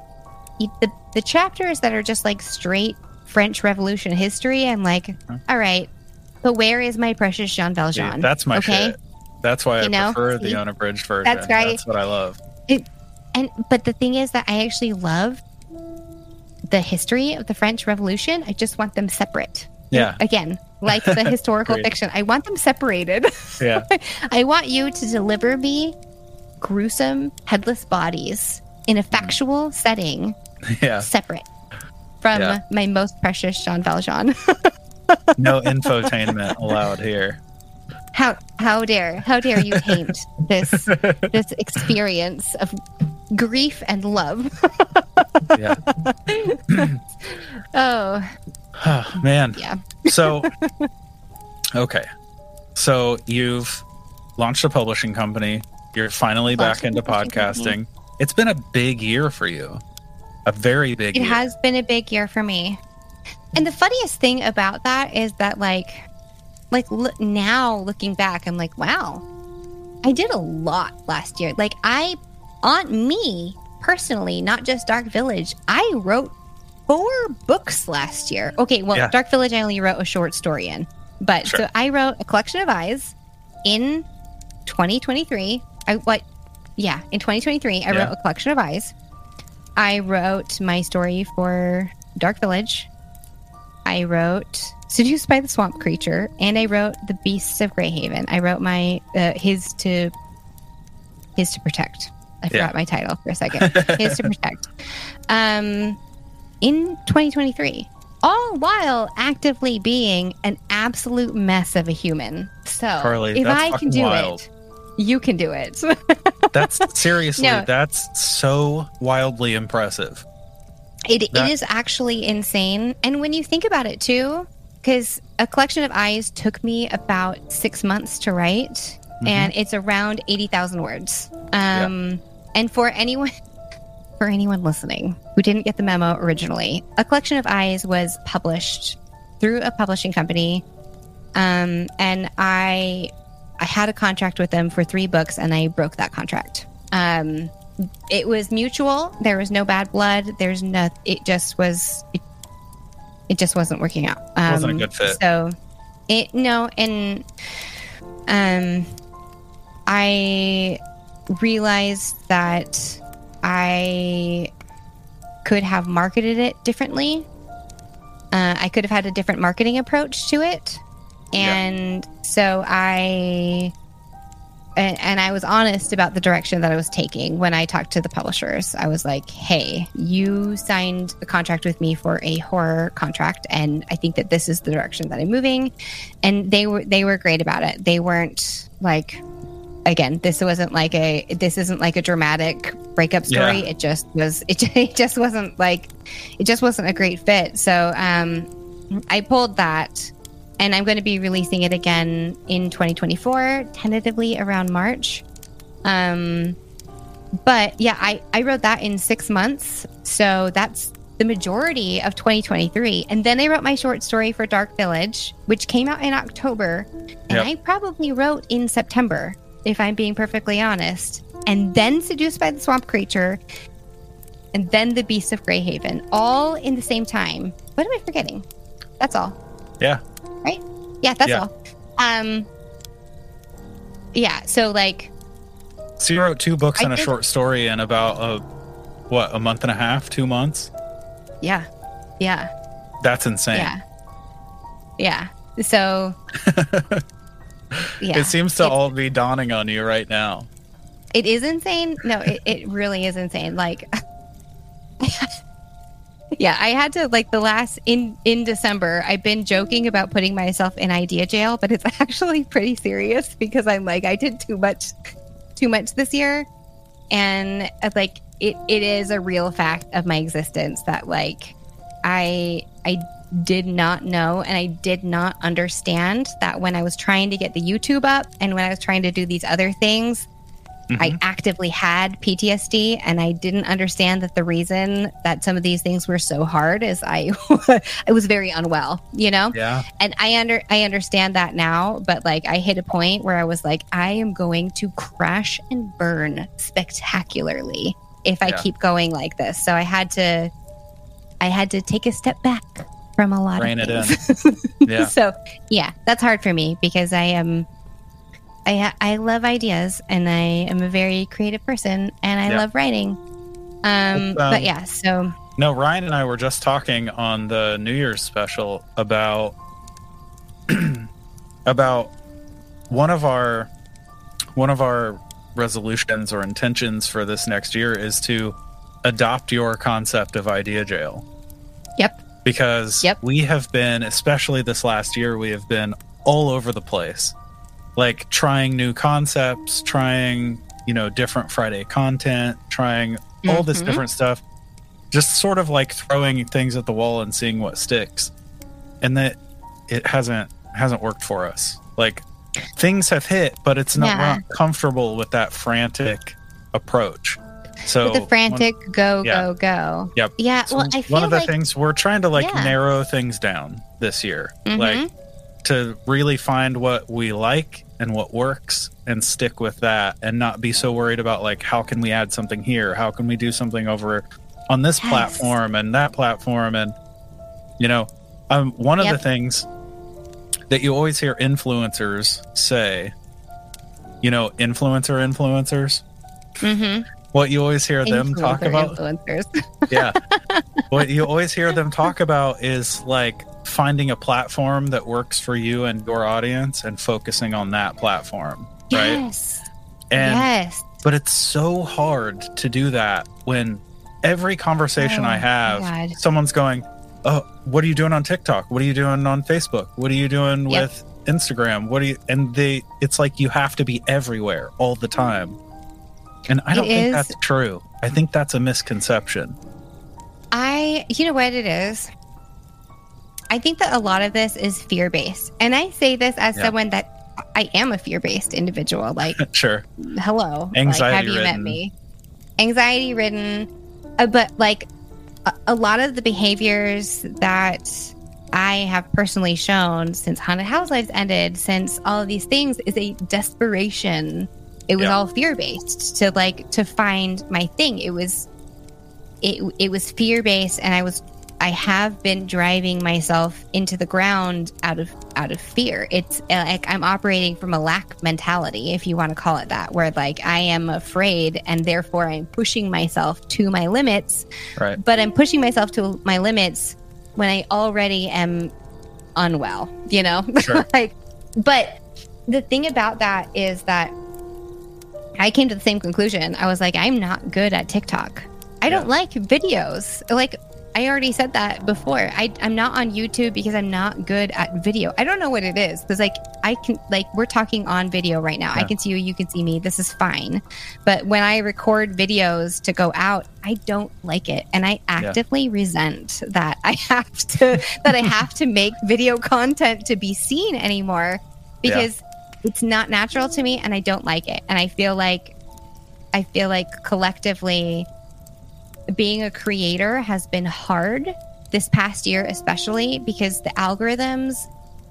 the the chapters that are just like straight French Revolution history, I'm like, uh-huh. all right, but where is my precious Jean Valjean? that's my okay? shit. That's why I know? prefer See? the unabridged version. That's right. That's what I love. And but the thing is that I actually love the history of the French Revolution. I just want them separate. Yeah. Again, like the historical fiction, I want them separated. Yeah. I want you to deliver me gruesome headless bodies in a factual setting, Yeah. separate from Yeah. my most precious Jean Valjean. No infotainment allowed here. how how dare how dare you taint this this experience of grief and love? Yeah. Oh ah, Man. yeah. So, okay. So you've launched a publishing company. You're finally Launched back into podcasting. It's been a big year for you. A very big It year. has been a big year for me. And the funniest thing about that is that like like look, now looking back I'm like, wow. I did a lot last year. Like I on me personally, not just Dark Village, I wrote four books last year. Okay, well, Yeah. Dark Village I only wrote a short story in. But Sure. so I wrote a collection of eyes in 2023. I what yeah, in 2023 I Yeah. wrote a collection of eyes. I wrote my story for Dark Village. I wrote Seduced by the Swamp Creature, and I wrote The Beasts of Greyhaven. I wrote my uh, his to his to protect. I Yeah. forgot my title for a second. his to protect. Um, in 2023, all while actively being an absolute mess of a human. So Carly, if I can do wild. it, you can do it. That's seriously, No. that's so wildly impressive. It, That- it is actually insane. And when you think about it too, because a collection of eyes took me about six months to write, and it's around 80,000 words. Um, And for anyone. For anyone listening who didn't get the memo originally, A Collection of Eyes was published through a publishing company. Um, and I I had a contract with them for three books and I broke that contract. Um, it was mutual. There was no bad blood. There's no. It just was. It, it just wasn't working out. Um, Wasn't a good fit. So, it no, and um, I realized that I could have marketed it differently. Uh, I could have had a different marketing approach to it, Yeah. and so I and, and I was honest about the direction that I was taking when I talked to the publishers. I was like, "Hey, you signed a contract with me for a horror contract, and I think that this is the direction that I'm moving." And they were they were great about it. They weren't like, again, this wasn't like a this isn't like a dramatic breakup story. Yeah. It just was. It, it just wasn't like it just wasn't a great fit. So um, I pulled that and I'm going to be releasing it again in 2024, tentatively around March. Um, but yeah, I, I wrote that in six months. So that's the majority of 2023. And then I wrote my short story for Dark Village, which came out in October. And Yep. I probably wrote in September, if I'm being perfectly honest. And then Seduced by the Swamp Creature. And then The Beast of Greyhaven, all in the same time. What am I forgetting? That's all Yeah. Right? Yeah, that's Yeah. all. Um, yeah. So like, So you wrote two books I and a did- short story in about a what a month and a half, two months. yeah, yeah, That's insane. yeah, yeah. So, yeah, It seems to all be dawning on you right now. it is insane. No, it, it really is insane. Like, yeah, I had to like the last in in December. I've been joking about putting myself in idea jail, but it's actually pretty serious because I'm like I did too much, too much this year, and uh, like it it is a real fact of my existence that like I I did not know and I did not understand that when I was trying to get the YouTube up and when I was trying to do these other things I mm-hmm. actively had PTSD and I didn't understand that the reason that some of these things were so hard is I I was very unwell, you know? Yeah. And I under I understand that now, but like I hit a point where I was like I am going to crash and burn spectacularly if I Yeah. keep going like this. So I had to I had to take a step back from a lot Rein of it things. Yeah. so yeah, that's hard for me because I am, I I love ideas and I am a very creative person and I Yeah. love writing. Um, It's, but um, yeah, so No, Ryan and I were just talking on the New Year's special about about one of our one of our resolutions or intentions for this next year is to adopt your concept of idea jail. Yep. Because Yep. we have been, especially this last year, we have been all over the place. Like trying new concepts, trying, you know, different Friday content, trying all this Mhm. different stuff. Just sort of like throwing things at the wall and seeing what sticks. And that it hasn't hasn't worked for us. Like things have hit, but it's not Yeah. not comfortable with that frantic approach. So with the one- frantic go yeah. go go. Yep. Yeah. so well, I feel one of the like things we're trying to like Yeah. narrow things down this year, Mhm. like to really find what we like and what works and stick with that and not be so worried about like how can we add something here? How can we do something over on this Yes. platform and that platform and you know, um one of the things that you always hear influencers say, you know, influencer influencers, mhm. what you always hear them talk about influencers. yeah. what you always hear them talk about is like finding a platform that works for you and your audience and focusing on that platform. Right. Yes. And yes. but it's so hard to do that when every conversation Oh, I have, God. someone's going, Oh, what are you doing on TikTok? What are you doing on Facebook? What are you doing Yep. with Instagram? What do you and they it's like you have to be everywhere all the time. And I don't think is- that's true. I think that's a misconception. I, you know what it is? I think that a lot of this is fear based. And I say this as Yeah. someone that I am a fear based individual. Like, sure. hello. like, have Anxiety you met ridden. me? Anxiety ridden. Uh, but like a, a lot of the behaviors that I have personally shown since Haunted House Lives ended, since all of these things, is a desperation. It was Yeah. all fear based to like to find my thing. It was it it was fear based, and I was I have been driving myself into the ground out of out of fear. It's uh, like I'm operating from a lack mentality, if you want to call it that, where like I am afraid and therefore I'm pushing myself to my limits Right. but I'm pushing myself to my limits when I already am unwell, you know? Sure. like, but the thing about that is that I came to the same conclusion. I was like, I'm not good at TikTok. I don't like videos. Like I already said that before. I, I'm not on YouTube because I'm not good at video. I don't know what it is because like I can like we're talking on video right now. I can see you, you can see me. This is fine. But when I record videos to go out, I don't like it, and I actively resent that I have to that I have to make video content to be seen anymore because it's not natural to me, and I don't like it. And I feel like I feel like collectively being a creator has been hard this past year, especially because the algorithms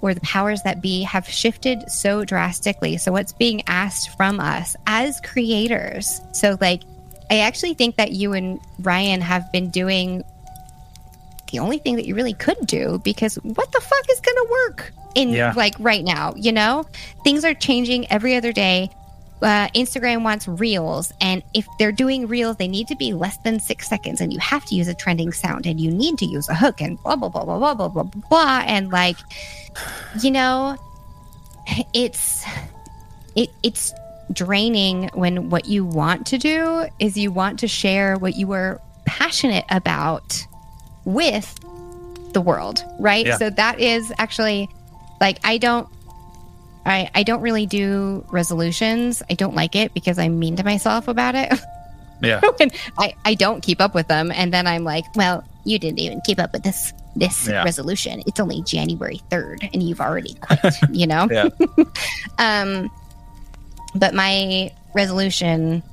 or the powers that be have shifted so drastically. So, what's being asked from us as creators? So, like, I actually think that you and Ryan have been doing the only thing that you really could do because what the fuck is going to work in Yeah. like right now? You know, things are changing every other day uh, Instagram wants reels. And if they're doing reels, they need to be less than six seconds and you have to use a trending sound and you need to use a hook and blah, blah, blah, blah, blah, blah, blah, blah. And like, you know, it's, it, it's draining when what you want to do is you want to share what you were passionate about with the world, right? Yeah. So that is actually like, I don't I, I don't really do resolutions. I don't like it because I'm mean to myself about it. Yeah. and I, I don't keep up with them. And then I'm like, well, you didn't even keep up with this this Yeah. resolution. It's only January 3rd and you've already quit, you know? Yeah. Um, but my resolution,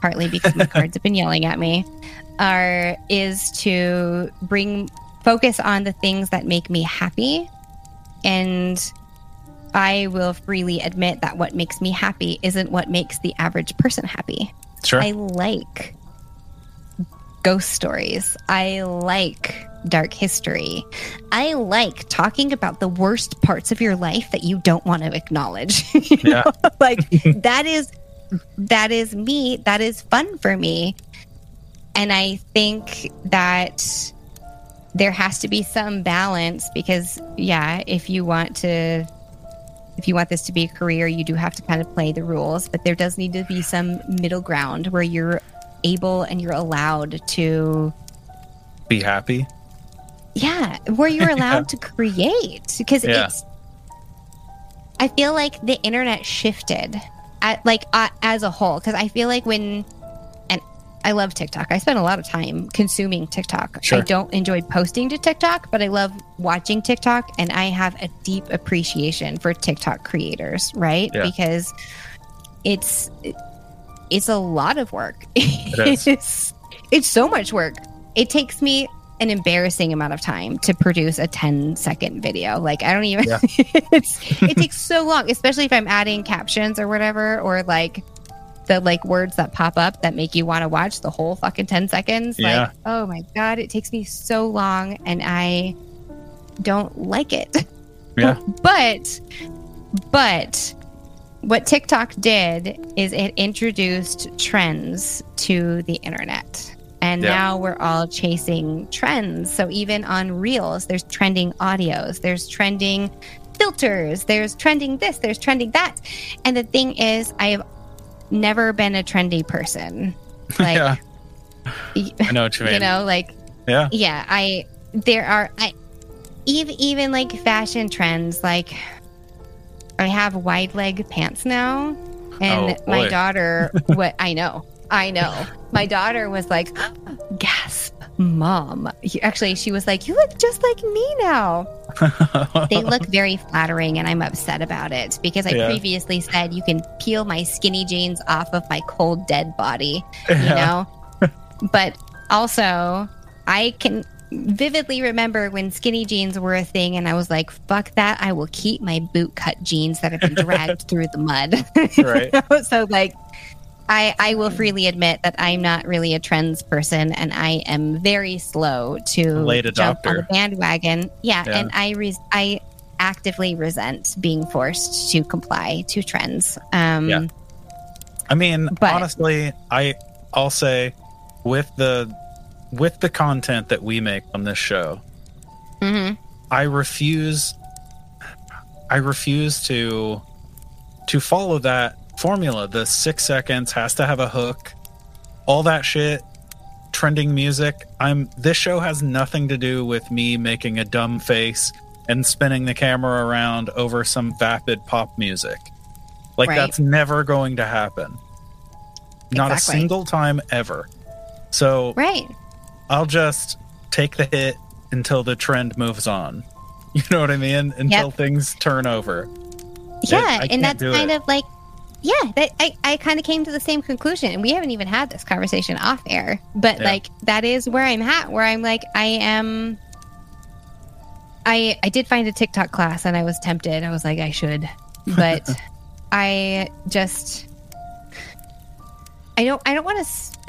partly because my cards have been yelling at me, are is to bring focus on the things that make me happy, and I will freely admit that what makes me happy isn't what makes the average person happy. Sure. I like ghost stories. I like dark history. I like talking about the worst parts of your life that you don't want to acknowledge. Yeah. like that is that is me. That is fun for me. And I think that there has to be some balance because yeah, if you want to if you want this to be a career, you do have to kind of play the rules, but there does need to be some middle ground where you're able and you're allowed to Be happy. yeah, where you're allowed to create because Yeah. it's I feel like the internet shifted at like uh, as a whole because I feel like when I love TikTok. I spend a lot of time consuming TikTok. Sure. I don't enjoy posting to TikTok, but I love watching TikTok and I have a deep appreciation for TikTok creators, right? Yeah. Because it's it's a lot of work. is. it's it's so much work. It takes me an embarrassing amount of time to produce a 10 second video. Like I don't even Yeah. it's it takes so long, especially if I'm adding captions or whatever or like the like words that pop up that make you want to watch the whole fucking 10 seconds. Yeah. Like, oh my god, it takes me so long and I don't like it. Yeah. but but what TikTok did is it introduced trends to the internet. And Yeah. now we're all chasing trends. So even on Reels, there's trending audios, there's trending filters, there's trending this, there's trending that. And the thing is, I've never been a trendy person. Like, yeah. I know what you mean. you know, like Yeah. yeah i there are i even even like fashion trends like i have wide leg pants now and Oh, my daughter what i know i know my daughter was like gasp mom actually she was like you look just like me now they look very flattering and i'm upset about it because i Yeah. previously said you can peel my skinny jeans off of my cold dead body you Yeah. know but also i can vividly remember when skinny jeans were a thing and i was like fuck that i will keep my boot cut jeans that have been dragged through the mud Right. so like I, I will freely admit that I'm not really a trends person and I am very slow to Late jump on the bandwagon. Yeah, Yeah. and I res- I actively resent being forced to comply to trends. Um, Yeah. I mean, But- honestly, I I'll say with the with the content that we make on this show, mhm. I refuse I refuse to to follow that formula. The six seconds has to have a hook, all that shit, trending music. I'm this show has nothing to do with me making a dumb face and spinning the camera around over some vapid pop music. Like Right. that's never going to happen. Not a single time ever. So Right. I'll just take the hit until the trend moves on. You know what I mean? Until things turn over. Yeah, I can't and that's kind it. of like, yeah, that, I, I kind of came to the same conclusion. And we haven't even had this conversation off air, but Yeah. like that is where I'm at, where I'm like, I am. I I did find a TikTok class and I was tempted. I was like, I should, but I just I don't I don't want to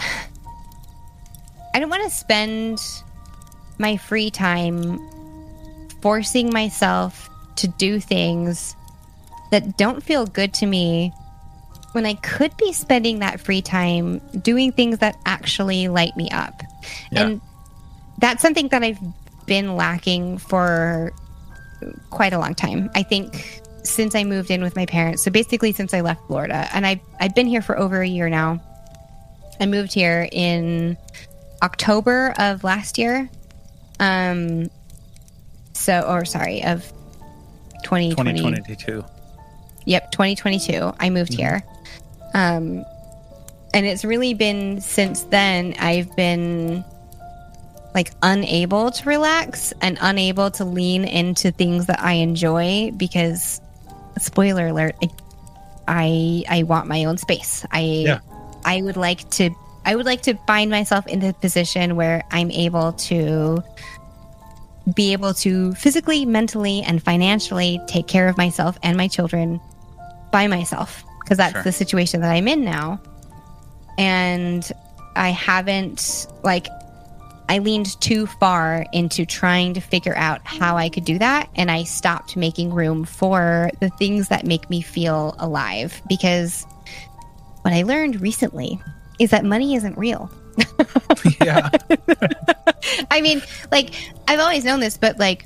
I don't want to spend my free time forcing myself to do things that don't feel good to me when I could be spending that free time doing things that actually light me up. Yeah. And that's something that I've been lacking for quite a long time. I think since I moved in with my parents. So basically since I left Florida and I I've been here for over a year now. I moved here in October of last year. Um so or sorry, of 2020 2022. Yep, 2022. I moved here. Um, and it's really been since then I've been like unable to relax and unable to lean into things that I enjoy because spoiler alert, I I, I want my own space. I Yeah. I would like to I would like to find myself in the position where I'm able to be able to physically, mentally, and financially take care of myself and my children by myself because that's Sure. the situation that I'm in now. And I haven't, like, I leaned too far into trying to figure out how I could do that. And I stopped making room for the things that make me feel alive because what I learned recently is that money isn't real. yeah. I mean, like I've always known this, but like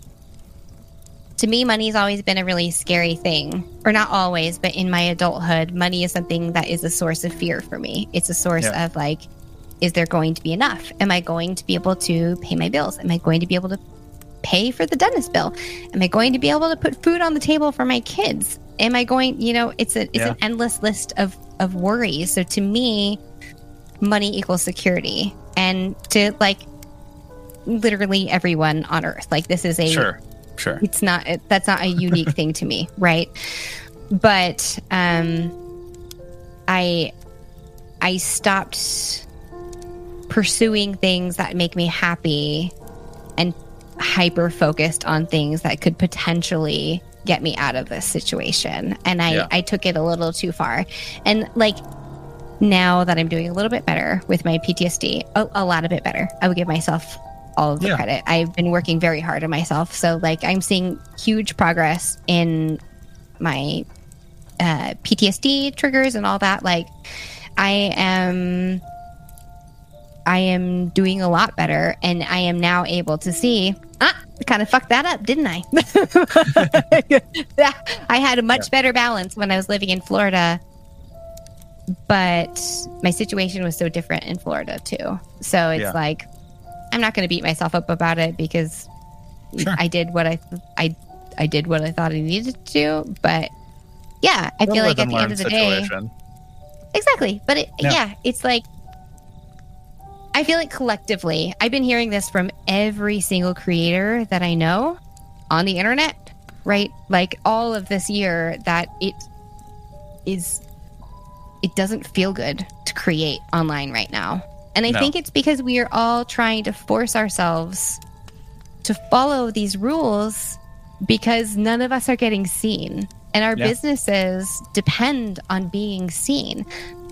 to me, money's always been a really scary thing. Or not always, but in my adulthood, money is something that is a source of fear for me. It's a source Yeah. of like, is there going to be enough? Am I going to be able to pay my bills? Am I going to be able to pay for the dentist bill? Am I going to be able to put food on the table for my kids? Am I going, you know, it's a it's Yeah. an endless list of of worries. So to me, money equals security. And to like literally everyone on earth. Like this is a Sure. Sure. it's not it, that's not a unique thing to me, right? But um I I stopped pursuing things that make me happy and hyper focused on things that could potentially get me out of this situation. And I Yeah. I took it a little too far. And like now that I'm doing a little bit better with my PTSD, a, a lot of it better. I would give myself all of the Yeah. credit. I've been working very hard on myself. So like I'm seeing huge progress in my uh, PTSD triggers and all that. Like I am I am doing a lot better and I am now able to see ah kind of fucked that up, didn't I? I had a much better balance when I was living in Florida. But my situation was so different in Florida too. So it's Yeah. like I'm not going to beat myself up about it because Sure. I did what I I I did what I thought I needed to do, but yeah, I A feel like at the end of the day, exactly. But it, Yeah. yeah. it's like I feel like collectively, I've been hearing this from every single creator that I know on the internet, right? Like all of this year, that it is, it doesn't feel good to create online right now. And I No. think it's because we are all trying to force ourselves to follow these rules because none of us are getting seen. And our Yeah. businesses depend on being seen.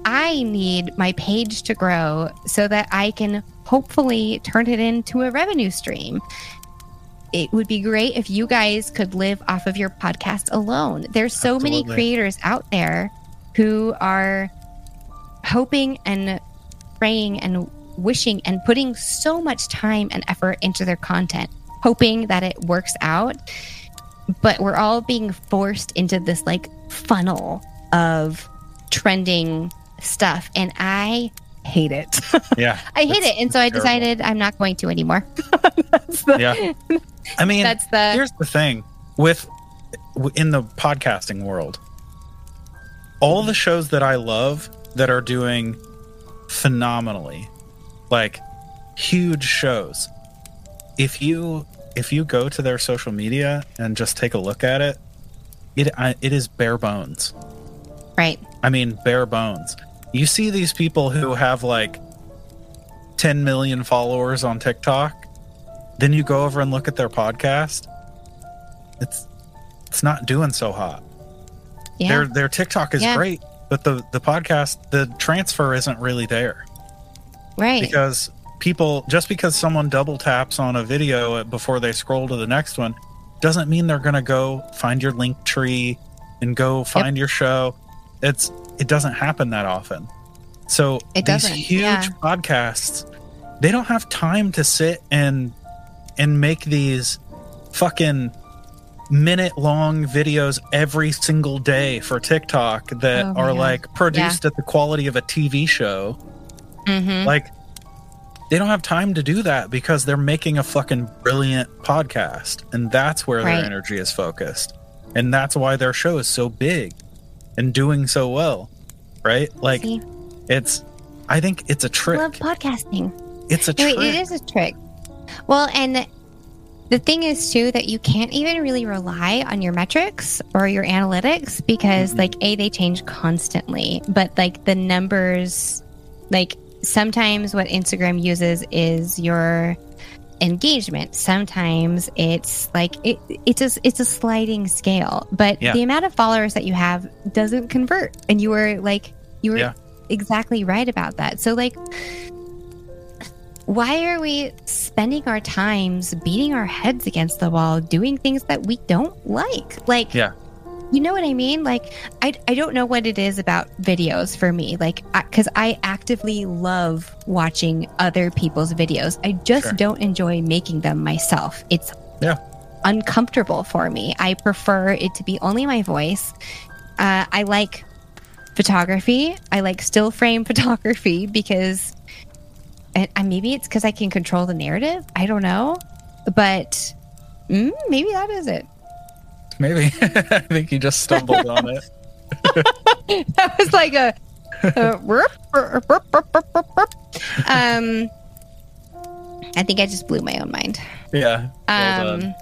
I need my page to grow so that I can hopefully turn it into a revenue stream. It would be great if you guys could live off of your podcast alone. There's so many creators out there who are hoping and praying and wishing and putting so much time and effort into their content, hoping that it works out. But we're all being forced into this like funnel of trending stuff, and I hate it. Yeah. I hate it, and so I terrible. decided I'm not going to anymore. that's the, Yeah. I mean, That's the- here's the thing with in the podcasting world. All the shows that I love that are doing phenomenally, like huge shows. If you if you go to their social media and just take a look at it, it I, it is bare bones. right. I mean, bare bones. You see these people who have like 10 million followers on TikTok, then you go over and look at their podcast. It's it's not doing so hot. Yeah. Their their TikTok is Yeah. great, but the the podcast, the transfer isn't really there right. because people just because someone double taps on a video before they scroll to the next one doesn't mean they're going to go find your Linktree and go find your show it's it doesn't happen that often so It these huge yeah. podcasts they don't have time to sit and and make these fucking minute long videos every single day for TikTok that Oh, are yeah. like produced at the quality of a TV show hmm like they don't have time to do that because they're making a fucking brilliant podcast and that's where Right. their energy is focused and that's why their show is so big and doing so well right like See, it's i think it's a trick love podcasting. it's a No, trick it is a trick. Well, and the thing is too that you can't even really rely on your metrics or your analytics because Mhm. like a they change constantly, but like the numbers like sometimes what Instagram uses is your engagement. Sometimes it's like it, it's a it's a sliding scale, but Yeah. the amount of followers that you have doesn't convert, and you were like you were Yeah. exactly right about that. So like why are we spending our times beating our heads against the wall doing things that we don't like? Like Yeah. you know what i mean? Like i, I don't know what it is about videos for me. Like because I, actively love watching other people's videos. I just Sure. don't enjoy making them myself. It's Yeah. uncomfortable for me. I prefer it to be only my voice. Uh, i like photography. I like still frame photography because and, and maybe it's because I can control the narrative. I don't know, but mm, maybe that is it. maybe i think you just stumbled on it that was like a, a burp, burp, burp, um. I think I just blew my own mind. yeah well Um, done.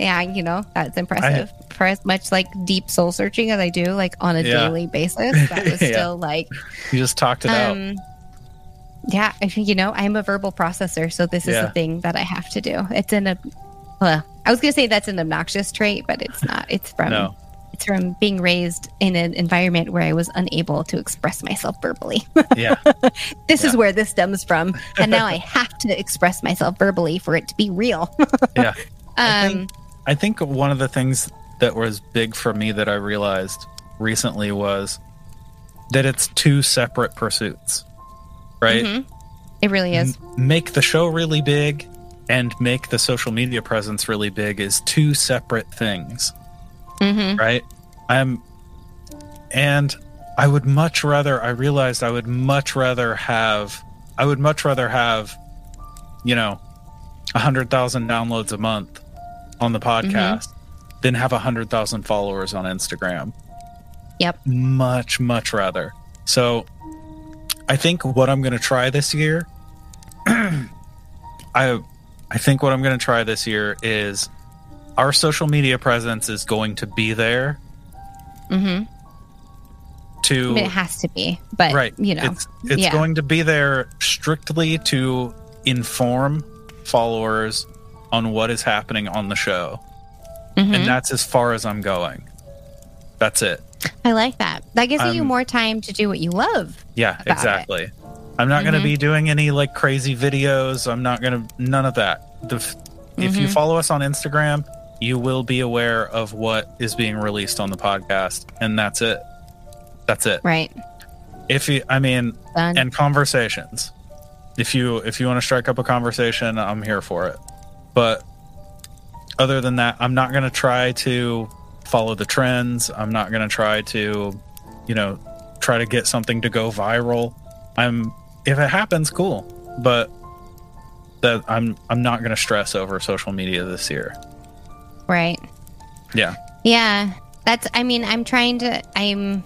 yeah, you know that's impressive. For as much like deep soul searching as I do, like on a Yeah. daily basis, that was Yeah. still like you just talked it out Um, yeah, I think you know I'm a verbal processor, so this is Yeah. the thing that I have to do. It's an, ob- well, I was gonna say that's an obnoxious trait, but it's not. It's from no it's from being raised in an environment where I was unable to express myself verbally. yeah this is where this stems from, and now I have to express myself verbally for it to be real. yeah I um, think- I think one of the things that was big for me that I realized recently was that it's two separate pursuits, right? mhm. It really is. M- make the show really big and make the social media presence really big is two separate things, hmm right? I'm, and I would much rather, I realized I would much rather have, I would much rather have, you know, a hundred thousand downloads a month on the podcast than have a hundred thousand followers on Instagram. Yep. Much, much rather. So I think what I'm going to try this year, I, I think what I'm going to try this year is our social media presence is going to be there. Hmm to I mean, it has to be, but right. you know, it's it's yeah. going to be there strictly to inform followers on what is happening on the show. Mhm. and that's as far as i'm going. That's it I like that. That gives you more time to do what you love. yeah About it. exactly i'm not going to be doing any like crazy videos i'm not going to none of that the, f if you Mhm. follow us on instagram you will be aware of what is being released on the podcast and that's it that's it Right. if you i mean Done. and conversations if you if you want to strike up a conversation i'm here for it but other than that i'm not going to try to follow the trends i'm not going to try to you know try to get something to go viral. I'm if it happens, cool. But that I'm I'm not gonna stress over social media this year. Right. Yeah. Yeah. That's I mean, I'm trying to I'm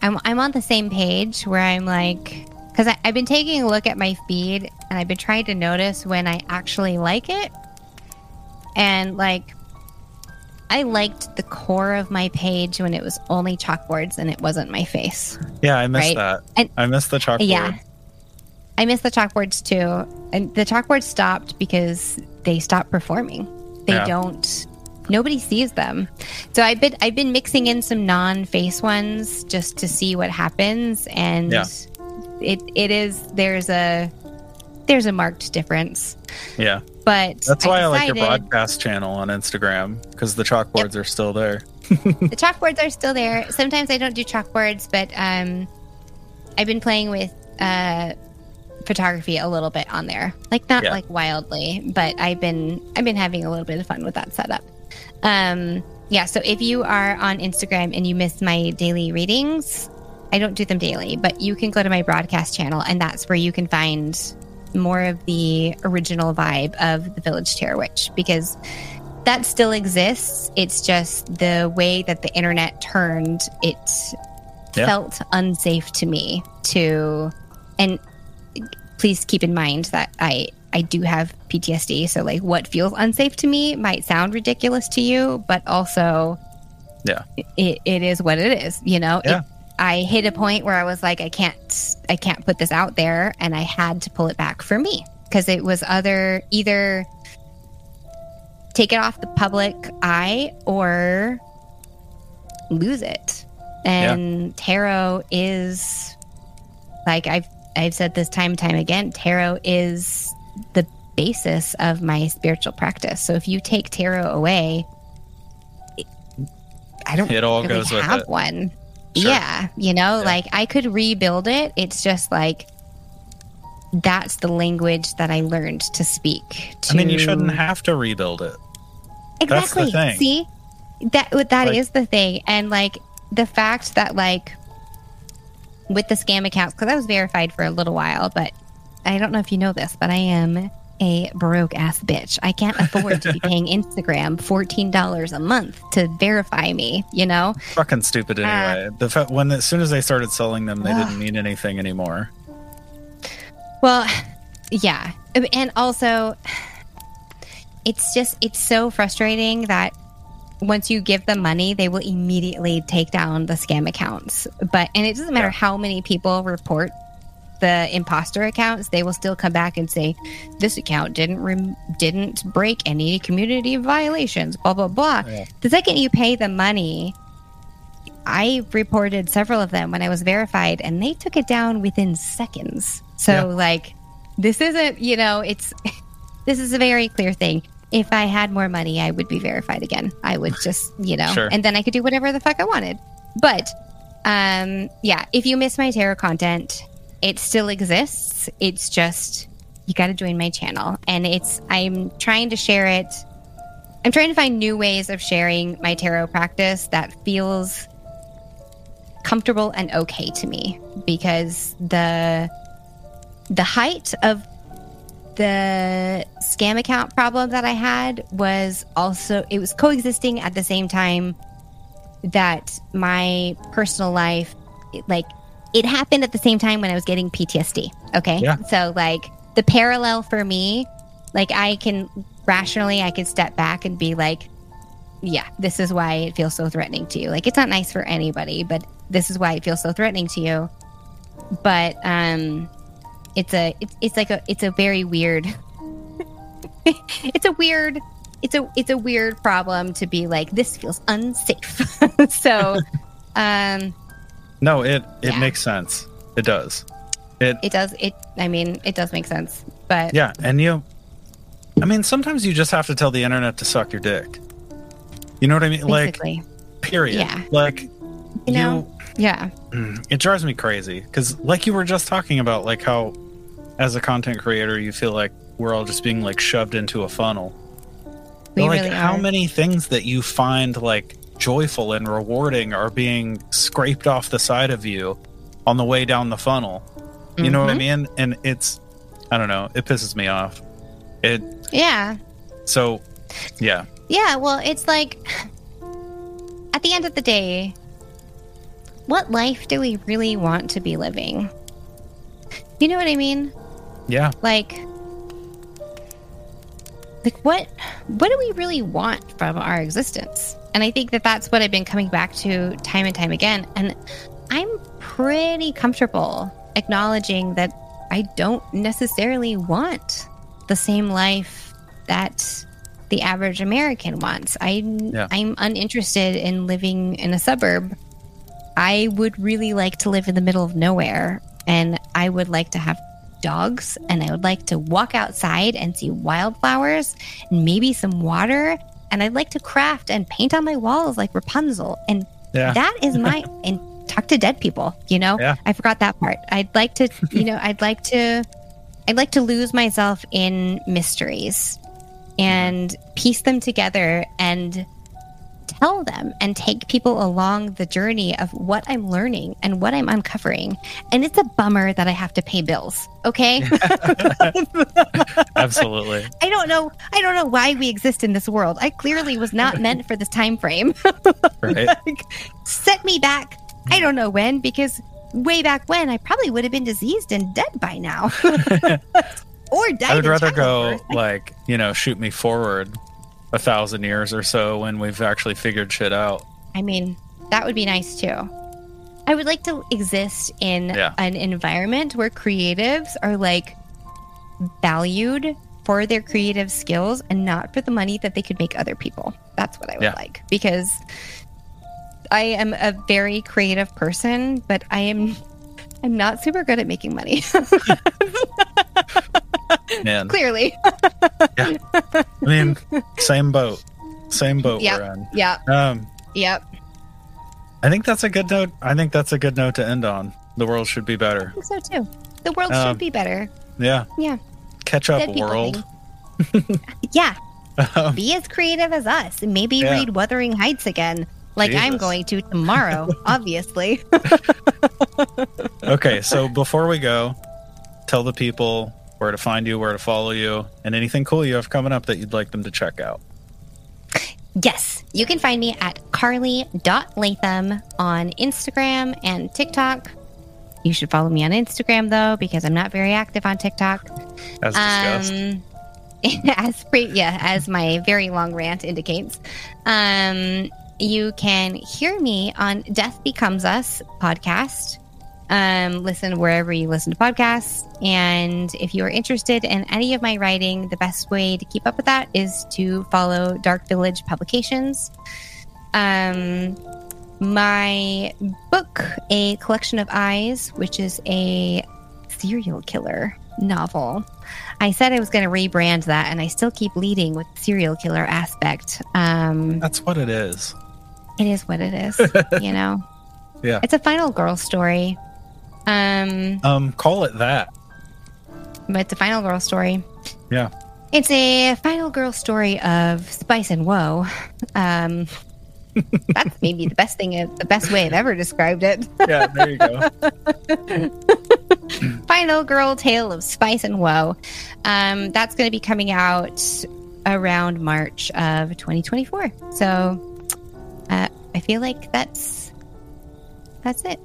I'm I'm on the same page where I'm like because I've been taking a look at my feed and I've been trying to notice when I actually like it. And like I liked the core of my page when it was only chalkboards and it wasn't my face. Yeah, I missed Right. that. And- I missed the chalkboard. Yeah. I miss the chalkboards too. And the chalkboards stopped because they stopped performing. They Yeah. don't nobody sees them. So I've been I've been mixing in some non-face ones just to see what happens and Yeah. it it is there's a there's a marked difference. Yeah. But That's why I, like your broadcast channel on Instagram because the chalkboards are still there. the chalkboards are still there. Sometimes I don't do chalkboards, but um, I've been playing with uh, photography a little bit on there. Like not Yeah. like wildly, but I've been I've been having a little bit of fun with that setup. Um, yeah. So if you are on Instagram and you miss my daily readings, I don't do them daily, but you can go to my broadcast channel, and that's where you can find more of the original vibe of the Village Tarot Witch because that still exists. It's just the way that the internet turned, it Yeah. felt unsafe to me to and please keep in mind that I I do have PTSD, so like what feels unsafe to me might sound ridiculous to you, but also Yeah. it, it is what it is, you know? Yeah. It, I hit a point where I was like I can't I can't put this out there and I had to pull it back for me because it was other either take it off the public eye or lose it. And tarot is like I've I've said this time and time again, tarot is the basis of my spiritual practice. So if you take tarot away, I don't It all really goes with have it. one. Sure. Yeah, you know, Yeah. like I could rebuild it. It's just like that's the language that I learned to speak. To I mean, you shouldn't have to rebuild it. That's the exactly. thing. See, that that is Like- the thing, and like the fact that like with the scam accounts, because I was verified for a little while, but I don't know if you know this, but I am a broke ass bitch. I can't afford to be paying Instagram fourteen dollars a month to verify me. You know, Fucking stupid Uh, anyway. the fa- when as soon as they started selling them, they Ugh. didn't mean anything anymore. Well, yeah. And also, it's just, it's so frustrating that once you give them money, they will immediately take down the scam accounts. But, and it doesn't matter Yeah. how many people report the imposter accounts, they will still come back and say, this account didn't, rem- didn't break any community violations, blah, blah, blah. Yeah. The second you pay the money, I reported several of them when I was verified, and they took it down within seconds. So, Yeah. like, this isn't, you know, it's this is a very clear thing. If I had more money, I would be verified again. I would just, you know, Sure. and then I could do whatever the fuck I wanted. But, um, yeah, if you miss my tarot content, it still exists. It's just you got to join my channel, and it's I'm trying to share it. I'm trying to find new ways of sharing my tarot practice that feels comfortable and okay to me because the the height of the scam account problem that I had was also it was coexisting at the same time that my personal life like it happened at the same time when I was getting PTSD okay Yeah. so like the parallel for me like I can rationally I can step back and be like yeah, this is why it feels so threatening to you. Like it's not nice for anybody, but this is why it feels so threatening to you. But um it's a it's, it's like a it's a very weird it's a weird it's a it's a weird problem to be like this feels unsafe. so um No, it it Yeah. makes sense. It does. It it does it I mean it does make sense. But yeah, and you. I mean, sometimes you just have to tell the internet to suck your dick. You know what I mean? Like, period. Yeah. Like, you know? Yeah. Mm, it drives me crazy because like you were just talking about like how as a content creator you feel like we're all just being like shoved into a funnel We But, like really how are. many things that you find like joyful and rewarding are being scraped off the side of you on the way down the funnel. You know what I Mm-hmm. mean? And it's I don't know, it pisses me off. It Yeah. so yeah. Yeah, well, it's like at the end of the day, what life do we really want to be living? You know what I mean? Yeah. Like like what what do we really want from our existence? And I think that that's what I've been coming back to time and time again and I'm pretty comfortable acknowledging that I don't necessarily want the same life that the average American wants. I Yeah. I'm uninterested in living in a suburb. I would really like to live in the middle of nowhere and I would like to have dogs and I would like to walk outside and see wildflowers and maybe some water and I'd like to craft and paint on my walls like Rapunzel and Yeah. that is my and talk to dead people, you know? Yeah. I forgot that part. I'd like to, you know, I'd like to I'd like to lose myself in mysteries and piece them together and tell them and take people along the journey of what I'm learning and what I'm uncovering. And it's a bummer that I have to pay bills. Okay. Absolutely. I don't know. I don't know why we exist in this world. I clearly was not meant for this time frame. Right. like, set me back. I don't know when, because way back when, I probably would have been diseased and dead by now. or died. I would rather go like, you know, shoot me forward a thousand years or so when we've actually figured shit out. I mean, that would be nice too. I would like to exist in Yeah. an environment where creatives are like valued for their creative skills and not for the money that they could make other people. That's what I would Yeah. like because I am a very creative person, but I am I'm not super good at making money. Man. Clearly. I mean, same boat. Same boat Yep. we're in. Yep. Um, Yep. I think that's a good note. I think that's a good note to end on. The world should be better. I think so too. The world Um, should be better. Yeah. Yeah. Catch up, world. Yeah. Um, be as creative as us. Maybe Yeah. read Wuthering Heights again, like I'm going to tomorrow, obviously. okay, so before we go, tell the people where to find you, where to follow you, and anything cool you have coming up that you'd like them to check out. yes, you can find me at karly.latham on Instagram and TikTok. You should follow me on Instagram though, because I'm not very active on TikTok. As discussed. Um, as pre- yeah, as my very long rant indicates. Um, you can hear me on Death Becomes Us podcast. Um, listen wherever you listen to podcasts. And if you are interested in any of my writing, the best way to keep up with that is to follow Dark Village Publications. Um, my book, A Collection of Eyes, which is a serial killer novel. I said I was going to rebrand that, and I still keep leading with serial killer aspect. Um, That's what it is. It is what it is, you know. Yeah. It's a final girl story. Um, Um, call it that. but it's a final girl story. Yeah. It's a final girl story of spice and woe. Um, that's maybe the best thing, the best way I've ever described it. Yeah, there you go. final girl tale of spice and woe. Um, that's going to be coming out around March of 2024. So uh, I feel like that's that's it.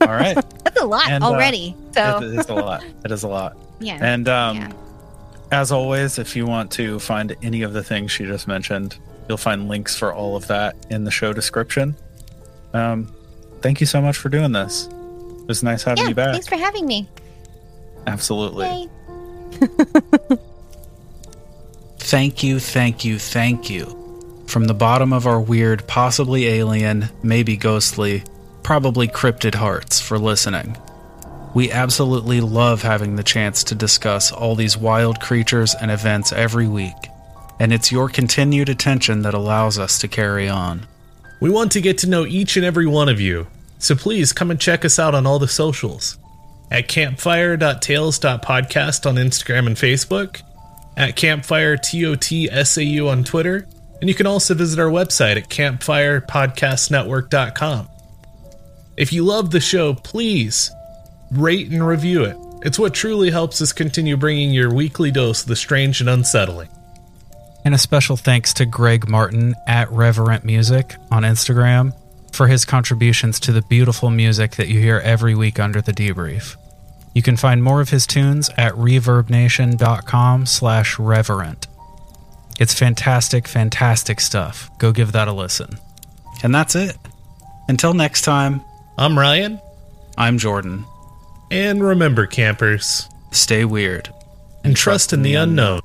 All right. That's a lot And, uh, already. so It is a lot. It is a lot. yeah, And um, yeah. as always, if you want to find any of the things she just mentioned, you'll find links for all of that in the show description. Um, thank you so much for doing this. It was nice having yeah. you back. Thanks for having me. Absolutely. Yay. Thank you, thank you, thank you. From the bottom of our weird, possibly alien, maybe ghostly, probably cryptid hearts for listening. We absolutely love having the chance to discuss all these wild creatures and events every week, and it's your continued attention that allows us to carry on. We want to get to know each and every one of you, so please come and check us out on all the socials at campfire.tales.podcast on Instagram and Facebook, at campfire TOTSAU on Twitter, And you can also visit our website at campfirepodcastnetwork.com. If you love the show, please rate and review it. It's what truly helps us continue bringing your weekly dose of the strange and unsettling. And a special thanks to Greg Martin at Reverent Music on Instagram for his contributions to the beautiful music that you hear every week under the debrief. You can find more of his tunes at reverbnation.com slash reverent. It's fantastic, fantastic stuff. Go give that a listen. And that's it. Until next time, I'm Ryan, I'm Jordan. and remember, campers, Stay weird. and trust in the unknown.